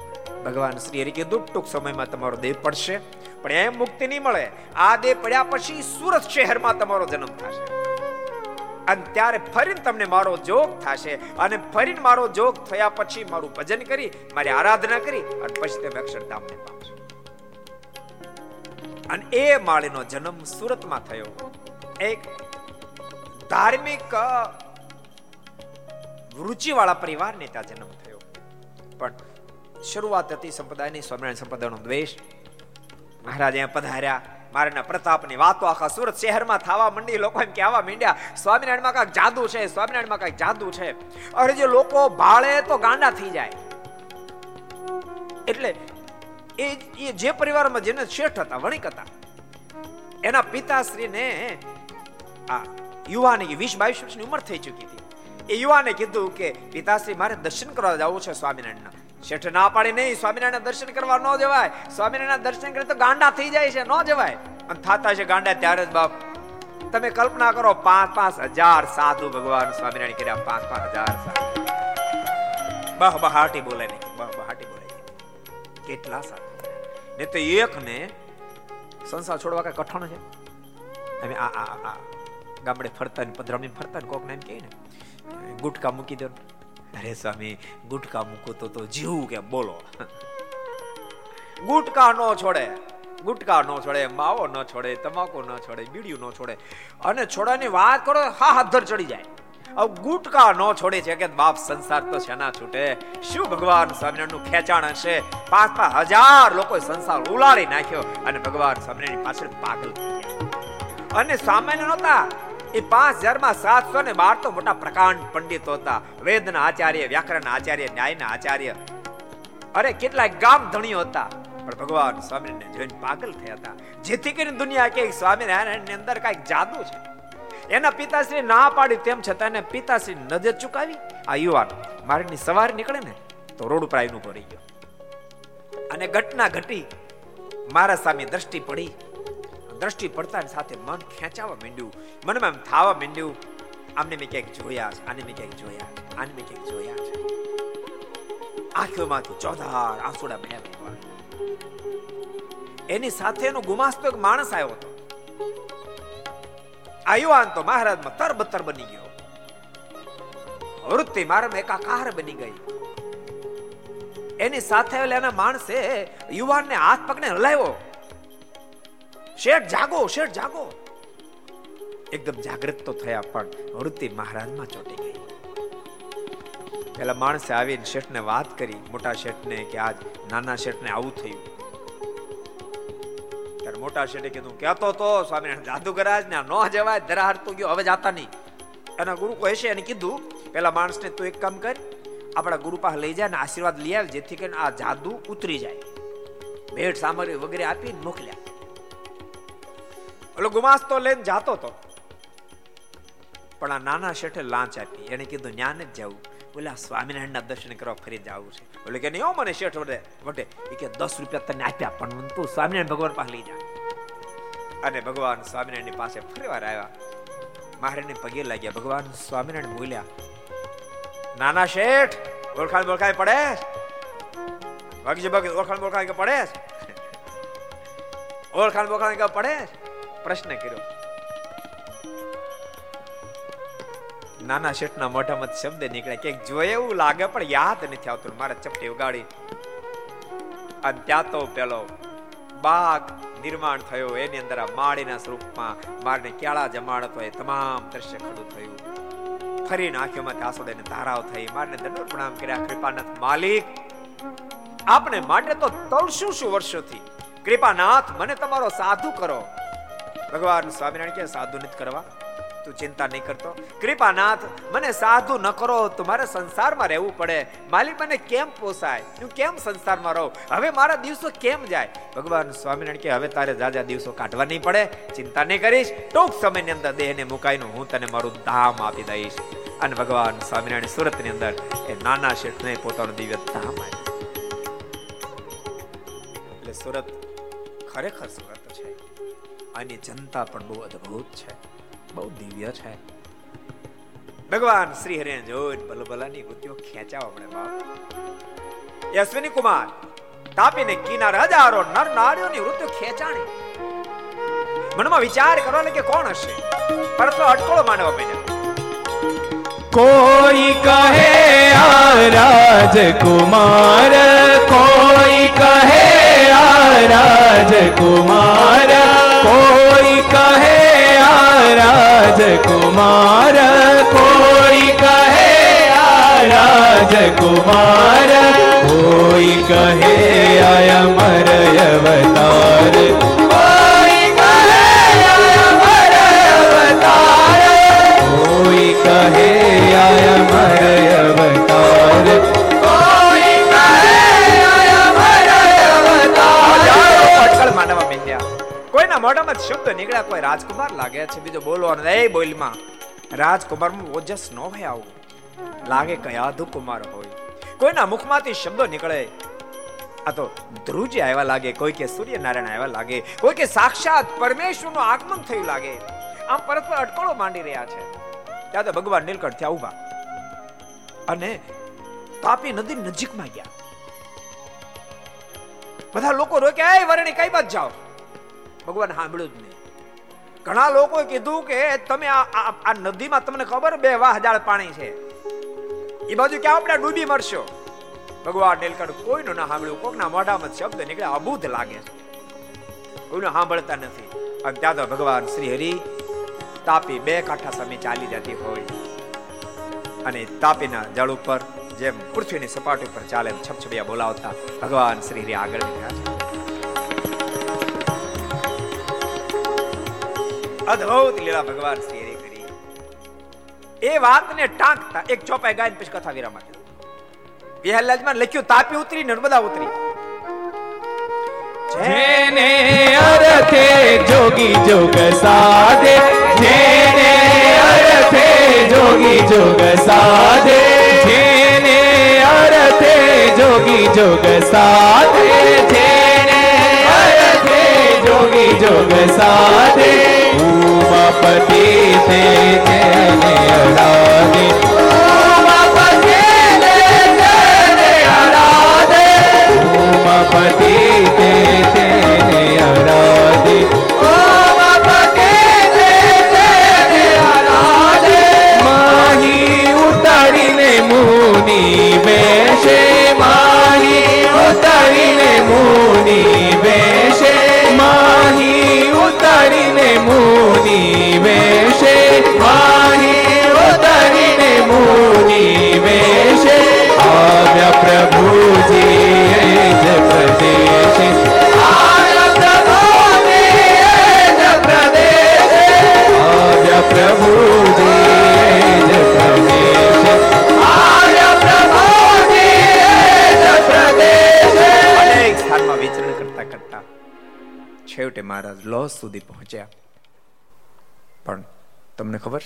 ભગવાન શ્રી હરિ કીધું ટૂંક સમયમાં તમારો દેહ પડશે, પણ એમ મુક્તિ નહીં મળે. આ દેહ પડ્યા પછી સુરત શહેરમાં તમારો જન્મ થશે. અને ત્યારે ફરીને તમને મારો જોગ થશે. અને ફરીને મારો જોગ થયા પછી મારું ભજન કરી, મારી આરાધના કરી, અને પછી તમે અક્ષરધામને પામશો અને એ માળીનો જન્મ સુરતમાં થયો. એક ધાર્મિક રુચિવાળા પરિવારને ત્યાં જન્મ થયો. પણ શરૂઆત હતી સંપ્રદાયની સ્વામિનારાયણ સંપ્રદાયનો દ્વેષ. મહારાજ અહીંયા પધાર્યા. મારાના પ્રતાપની વાતો આખા સુરત શહેરમાં થવા માંડી. લોકો એમ કહેવા માંડ્યા, સ્વામિનારાયણમાં કાંઈક જાદુ છે, સ્વામિનારાયણમાં કાંઈક જાદુ છે. અરે જે લોકો ભાળે તો ગાંડા થઈ જાય. એટલે એ એ જે પરિવારમાં જેને શેઠ હતા, વણિક હતા, એના પિતાશ્રીને આ યુવાની વીસ બાવીસ વર્ષની ઉંમર થઈ ચૂકી હતી. એ યુવાને કીધું કે, પિતાશ્રી, મારે દર્શન કરવા જવું છે સ્વામિનારાયણના. શેઠ ના પાડી નહીં સ્વામિનારાયણ દર્શન કરવા ન જવાય. સ્વામિનારાયણ દર્શન કરે તો ગાંડા થઈ જાય છે, ન જવાય. અને થતા છે ગાંડા ત્યારે જ બાપ, તમે કલ્પના કરો પાંચ પાંચ હજાર સાધુ ભગવાન સ્વામિનારાયણ કર્યા પાંચ પાંચ હજાર સાધુ. બહ બહાટી બોલે નહીં. કેટલા સાધુ ને તો એક ને સંસાર છોડવા કઈ કઠણ છે? અમે આ આ આ ગામડે ફરતા ને પધરામી ફરતા ને કોક ને એમ કહે ને, ગુટકા મૂકી દો અરે સ્વામી, ગુટકા મૂકો તો તો જીવું કે બોલો. ગુટકા ન છોડે, ગુટકા ન છોડે, માવો ન છોડે, તમાકુ ન છોડે, બીડીયું ન છોડે. અને છોડવાની વાત કરો હા હાથ ધર ચડી જાય. હવે ગુટકા ન છોડે છે કે બાપ સંસાર તો શેના છૂટે? શું ભગવાન સ્વામિનારાયણનું ખેંચાણ હશે? પાંચ પાંચ હજાર લોકો સંસાર ઉલાડી નાખ્યો અને ભગવાન સ્વામિનારાયણ પાછળ પાગલ અને સામાન્ય નહોતા. એ પાંચ હજારમાં સાતસો ને બાર તો મોટા પ્રકાંડ પંડિતો હતા. વેદના આચાર્ય, વ્યાકરણ આચાર્ય, ન્યાયના આચાર્ય. અરે, કેટલાય ગામ ધણીઓ હતા. પણ ભગવાન સ્વામિનારાયણ જોઈને પાગલ થયા હતા. જેથી કરીને દુનિયા કે સ્વામિનારાયણની અંદર કંઈક જાદુ છે. એના પિતાશ્રી ના પાડી તેમ છતાં એને પિતાશ્રી નજર ચુકાવી. આ યુવાન મારીની સવારે નીકળે ને તો રોડ ઉપર આવીને રહી ગયો. અને ઘટના ઘટી. મારા સામે દ્રષ્ટિ પડી. દ્રષ્ટિ પડતા સાથે મન ખેંચાવા માંડ્યું. મનમાં એમ થાવા માંડ્યું, આમને મેં ક્યાંક જોયા છે, આને મેં ક્યાંક જોયા છે, આને મેં ક્યાંક જોયા છે. આંખોમાંથી ચોધાર આંસુડા ભગવાન એની સાથે એનો ગુમાસ્તો એક માણસ આવ્યો હતો. આ યુવાન તો મહારાજમાં તરબતર બની ગયો વૃત્તિ મારામાં એકાકાર બની ગઈ એની સાથે આવેલા એના માણસે યુવાનને હાથ પગને હલાવ્યો શેઠ જાગો શેઠ જાગો એકદમ જાગૃત તો થયા પણ વૃત્તિ મહારાજમાં ચોટી ગઈ પેલા માણસે આવીને શેઠને વાત કરી મોટા શેઠને કે આજ નાના શેઠને આવું થયું ત્યારે મોટા શેઠે કીધું, કહેતો તો, સ્વામી જાદુગરાજ ને ન જવાય ધરાહાર તું ગયો, હવે જાતા નહીં. એના ગુરુ કહેશે એને કીધું, પેલા માણસને તું એક કામ કર, આપણા ગુરુ પાસે લઈ જાય ને આશીર્વાદ લઈ આવે જેથી કરીને આ જાદુ ઉતરી જાય. ભેટ સામગ્રી વગેરે આપીને મોકલ્યા. ઓલો ગુમાસ તો લઈને જાતો તો. પણ આ નાના શેઠે લાંચ આપી. એને કીધું જ્ઞાન જ જવું. બોલે સ્વામિનારાયણના દર્શન કરવા ફરી જવું છે. એટલે કે, નહીં મને શેઠ વડે, વટે એ કે દસ રૂપિયા તને આપ્યા, પણ તું સ્વામિનારાયણ ભગવાન પાસે લઈ જા. અને ભગવાન સ્વામિનારાયણ પાસે ફરી વાર આવ્યા. મહારાજને પગે લાગ્યા. ભગવાન સ્વામિનારાયણ બોલ્યા, નાના શેઠ, ઓળખાણ બોળખાણ પડે ભાગજી ભગ ઓળખાણ બોળખાણ કે પડે ઓળખાણ બોળખાણ કે પડે પ્રશ્ન કર્યો. નાના શેઠના મોઢામાં શબ્દ નીકળ્યા કે જોયે એવું લાગે, પણ યાદ નથી આવતું. મારે ચપટી ઉગાડી. અને ત્યાં તો પેલો બાગ નિર્માણ થયો. એની અંદર આ માળીના સ્વરૂપમાં મારને કેળા જમાડતો એ તમામ દ્રશ્ય ખડું થયું. ફરીને આંખોમાંથી આસોડે ધારાવ થઈ. મારને દંડોર પ્રણામ કર્યા. કૃપાનાથ માલિક, આપને માટે તો તળશું શું વર્ષોથી? કૃપાનાથ, મને તમારો સાધુ કરો. ભગવાન સ્વામિનારાયણ કે સાધુ નથી કરવા. તું ચિંતા નહીં કરતો. કૃપાનાથ, મને સાધુ ન કરો, તો મારે સંસારમાં રહેવું પડે. માલિક મને કેમ પોસાય? હું કેમ સંસારમાં રહું? હવે મારા દિવસો કેમ જાય? ભગવાન સ્વામિનારાયણ કે, હવે તારે જાજા દિવસો કાઢવા નહીં પડે. ચિંતા નહીં કરીશ. ટૂંક સમયની અંદર દેહને મુકાઈને હું તને મારું ધામ આપી દઈશ. અને ભગવાન સ્વામિનારાયણ સુરતની અંદર એ નાના શેઠને પોતાનું દિવ્ય ધામ આપ્યું. એટલે સુરત ખરેખર સુરત છે. આની જનતા પણ બહુ અદ્ભુત છે. બહુ દિવ્ય છે. ભગવાન શ્રી હરિને જોઈને ભલભલાની વૃત્તિઓ ખેંચાવ આપણે બાપ. અશ્વિની કુમાર, તાપીને કિનાર હજારો નર નારીઓની વૃત્તિઓ ખેંચાણી. મનમાં વિચાર કરવા લાગે કોણ હશે? પરતો અટકોળો માનવા માંડ્યા. કોઈ કહે આ રાજકુમાર કોઈ કહે આ રાજકુમાર કોઈ કહે રાજકુમાર કોઈ કહે આ રાજકુમાર કોઈ કહે આય અમર અવતાર કોઈ કહે આય અમર અવતાર કોઈ કહે આય અમર અવતાર શબ્દ નીકળ્યા. કોઈ રાજકુમાર લાગે છે. બીજો બોલવાનો એ બોલમાં, રાજકુમારમાં ઓજસ ન હોય આવું. લાગે કયા કુમાર હોય. કોઈના મુખમાંથી શબ્દો નીકળે. આ તો ધ્રુજી આવ્યા લાગે, કોઈ કે સૂર્યનારાયણ આવ્યા લાગે, કોઈ કે સાક્ષાત પરમેશ્વરનું આગમન થયું લાગે. આમ પરસ્પર અટકળો માંડી રહ્યા છે. ત્યાં તો ભગવાન નીલકંઠ ત્યાં ઊભા અને તાપી નદી નજીકમાં ગયા. બધા લોકો રોક્યા એ વરણી, કઈ બાદ જાઓ? ભગવાન સાંભળ્યું જ નહીં. ઘણા લોકોએ કીધું કે તમે આ નદીમાં તમને ખબર બે વાહ હજાર પાણી છે. એ બાજુ ક્યાં આપણે ડૂબી મરશો? ભગવાન નીલકંઠ કોઈનું ના સાંભળ્યું. કોકના મોઢામાં શબ્દ નીકળે, અભૂત લાગે છે. કોઈનું સાંભળતા નથી. અને ત્યાં તો ભગવાન શ્રી હરિ તાપી બે કાંઠા સામે ચાલી જતી હોય. અને તાપીના જળ ઉપર જેમ પૃથ્વીની સપાટી ઉપર ચાલે છપછપિયા બોલાવતા ભગવાન શ્રી હરિ આગળ નીકળ્યા છે. અદ્ભુત લીલા ભગવાન શ્રી કરી એ વાતને ટાંકતા એક ચોપાઈ ગાયન પછી કથા વિરામ આપી વિહલાજમાં લખ્યું, તાપી ઉતરી, નર્મદા ઉતરી. જેને અરથે જોગી જોગ સાધે, જેને અરથે જોગી જોગ સાધે, જેને અરથે જોગી જોગ સાધે જોગી સાધે ઉમાપતિ તે જેને અડાગે પતિ તે તેને આરાધે ઓમ પતિ તે ઉતારીને મુનિ માહી ઉતારીને મુનિ મુનિ બેસે માહી ઉતારીને મુનિ બેસે આવ્યા પ્રભુજી અનેક સ્થાનમાં વિચરણ કરતા કરતા છેવટે મહારાજ લોસ સુધી પહોંચ્યા. તમને ખબર?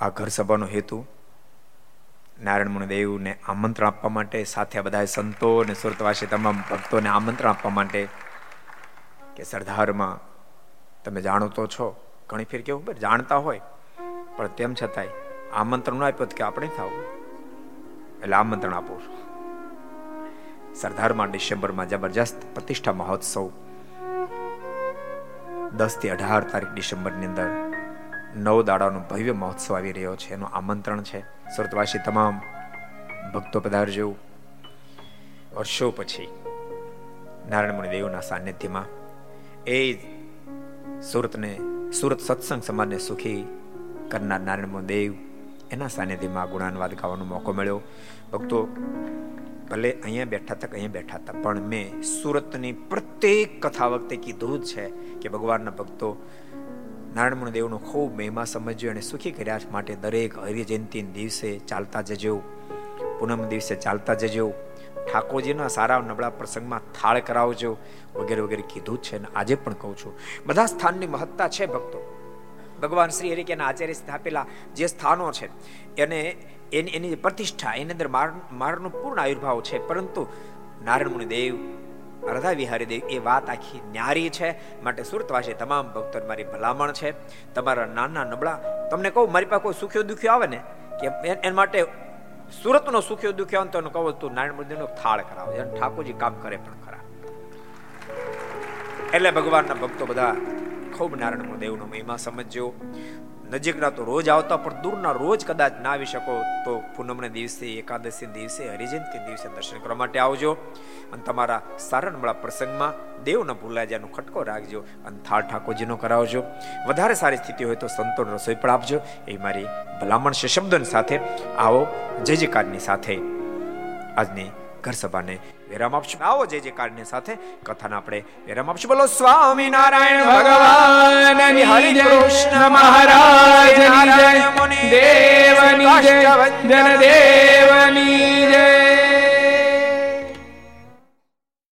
આ ઘર સભાનો હેતુ નારાયણ મુનિદેવને આમંત્રણ આપવા માટે, સાથે બધા સંતો અને સુરતવાસી તમામ ભક્તોને આમંત્રણ આપવા માટે કે સરદારમાં તમે જાણો તો છો, ઘણી ફેર કેવું જાણતા હોય. પણ તેમ છતાંય આમંત્રણ ન આપ્યું કે આપણે થાવ? એટલે આમંત્રણ આપો સરદારમાં ડિસેમ્બરમાં જબરજસ્ત પ્રતિષ્ઠા મહોત્સવ દસથી અઢાર તારીખ ડિસેમ્બરની અંદર નવ દાડાનો ભવ્ય મહોત્સવ આવી રહ્યો છે. એનું આમંત્રણ છે. સુરતવાસી તમામ ભક્તો પધારજો. વર્ષો પછી નારાયણ મુનિ દેવના સાનિધ્યમાં એ સુરતને, સુરત સત્સંગ સમાજને સુખી કરનાર નારાયણ દેવ એના સાનિધ્યમાં ગુણાનવાદ ગાવાનો મોકો મળ્યો. ભક્તો, ભલે અહીંયા બેઠા હતા અહીંયા બેઠા હતા પણ મેં સુરતની પ્રત્યેક કથા વખતે કીધું છે કે ભગવાનના ભક્તો નારાયણ દેવનો ખૂબ મહિમા સમજ્યો અને સુખી કર્યા માટે દરેક હરિજયંતિ દિવસે ચાલતા જજો. પૂનમ દિવસે ચાલતા જજો. ઠાકોરજીના સારા નબળા પ્રસંગમાં થાળ કરાવજો. વગેરે વગેરે કીધું છે અને આજે પણ કહું છું. બધા સ્થાનની મહત્તા છે ભક્તો. ભગવાન શ્રી હરિકેના આચાર્ય સ્થાપેલા જે સ્થાનો છે, એને એની એની પ્રતિષ્ઠા, એની અંદર માર મારનો પૂર્ણ આવિર્ભાવ છે. પરંતુ નારાયણ દેવ રાધા વિહારી દેવ, એ વાત આખી ન્યારી છે. માટે સુરતવાસી તમામ ભક્તો મારી ભલામણ છે. તમારા નાના નબળા, તમને કહું, મારી પાસે કોઈ સુખ્યો દુખ્યો આવે ને, કે એના માટે સુરતનો સુખ્યો દુખ્યો આવે તો કહું, તું નારાયણ મંદિરનો થાળ કરાવો. અને ઠાકોરજી કામ કરે પણ ખરા. એટલે ભગવાનના ભક્તો બધા ખૂબ નારાયણ દેવનો મહિમા સમજજો. નજીકના તો રોજ આવતા, પણ દૂરના રોજ કદાચ ના આવી શકો તો પૂનમને દિવસે, એકાદશી દિવસે, હરિજયંતિ દિવસે દર્શન કરવા માટે આવજો. અને તમારા સારણમળા પ્રસંગમાં દેવના ભૂલાજાનો ખટકો રાખજો અને થાળ ઠાકોરજીનો કરાવજો. વધારે સારી સ્થિતિ હોય તો સંતોન રસોઈ પણ આપજો. એ મારી ભલામણ છે. શબ્દોની સાથે આવો. જય જયકારની સાથે આજની ઘર સભાને વિરામ આપશું. આવો જે જે કાળની સાથે કથાને આપણે વિરામ આપશું. બોલો સ્વામી નારાયણ ભગવાન હરિ કૃષ્ણ મહારાજ દેવની જય. જન દેવની જય.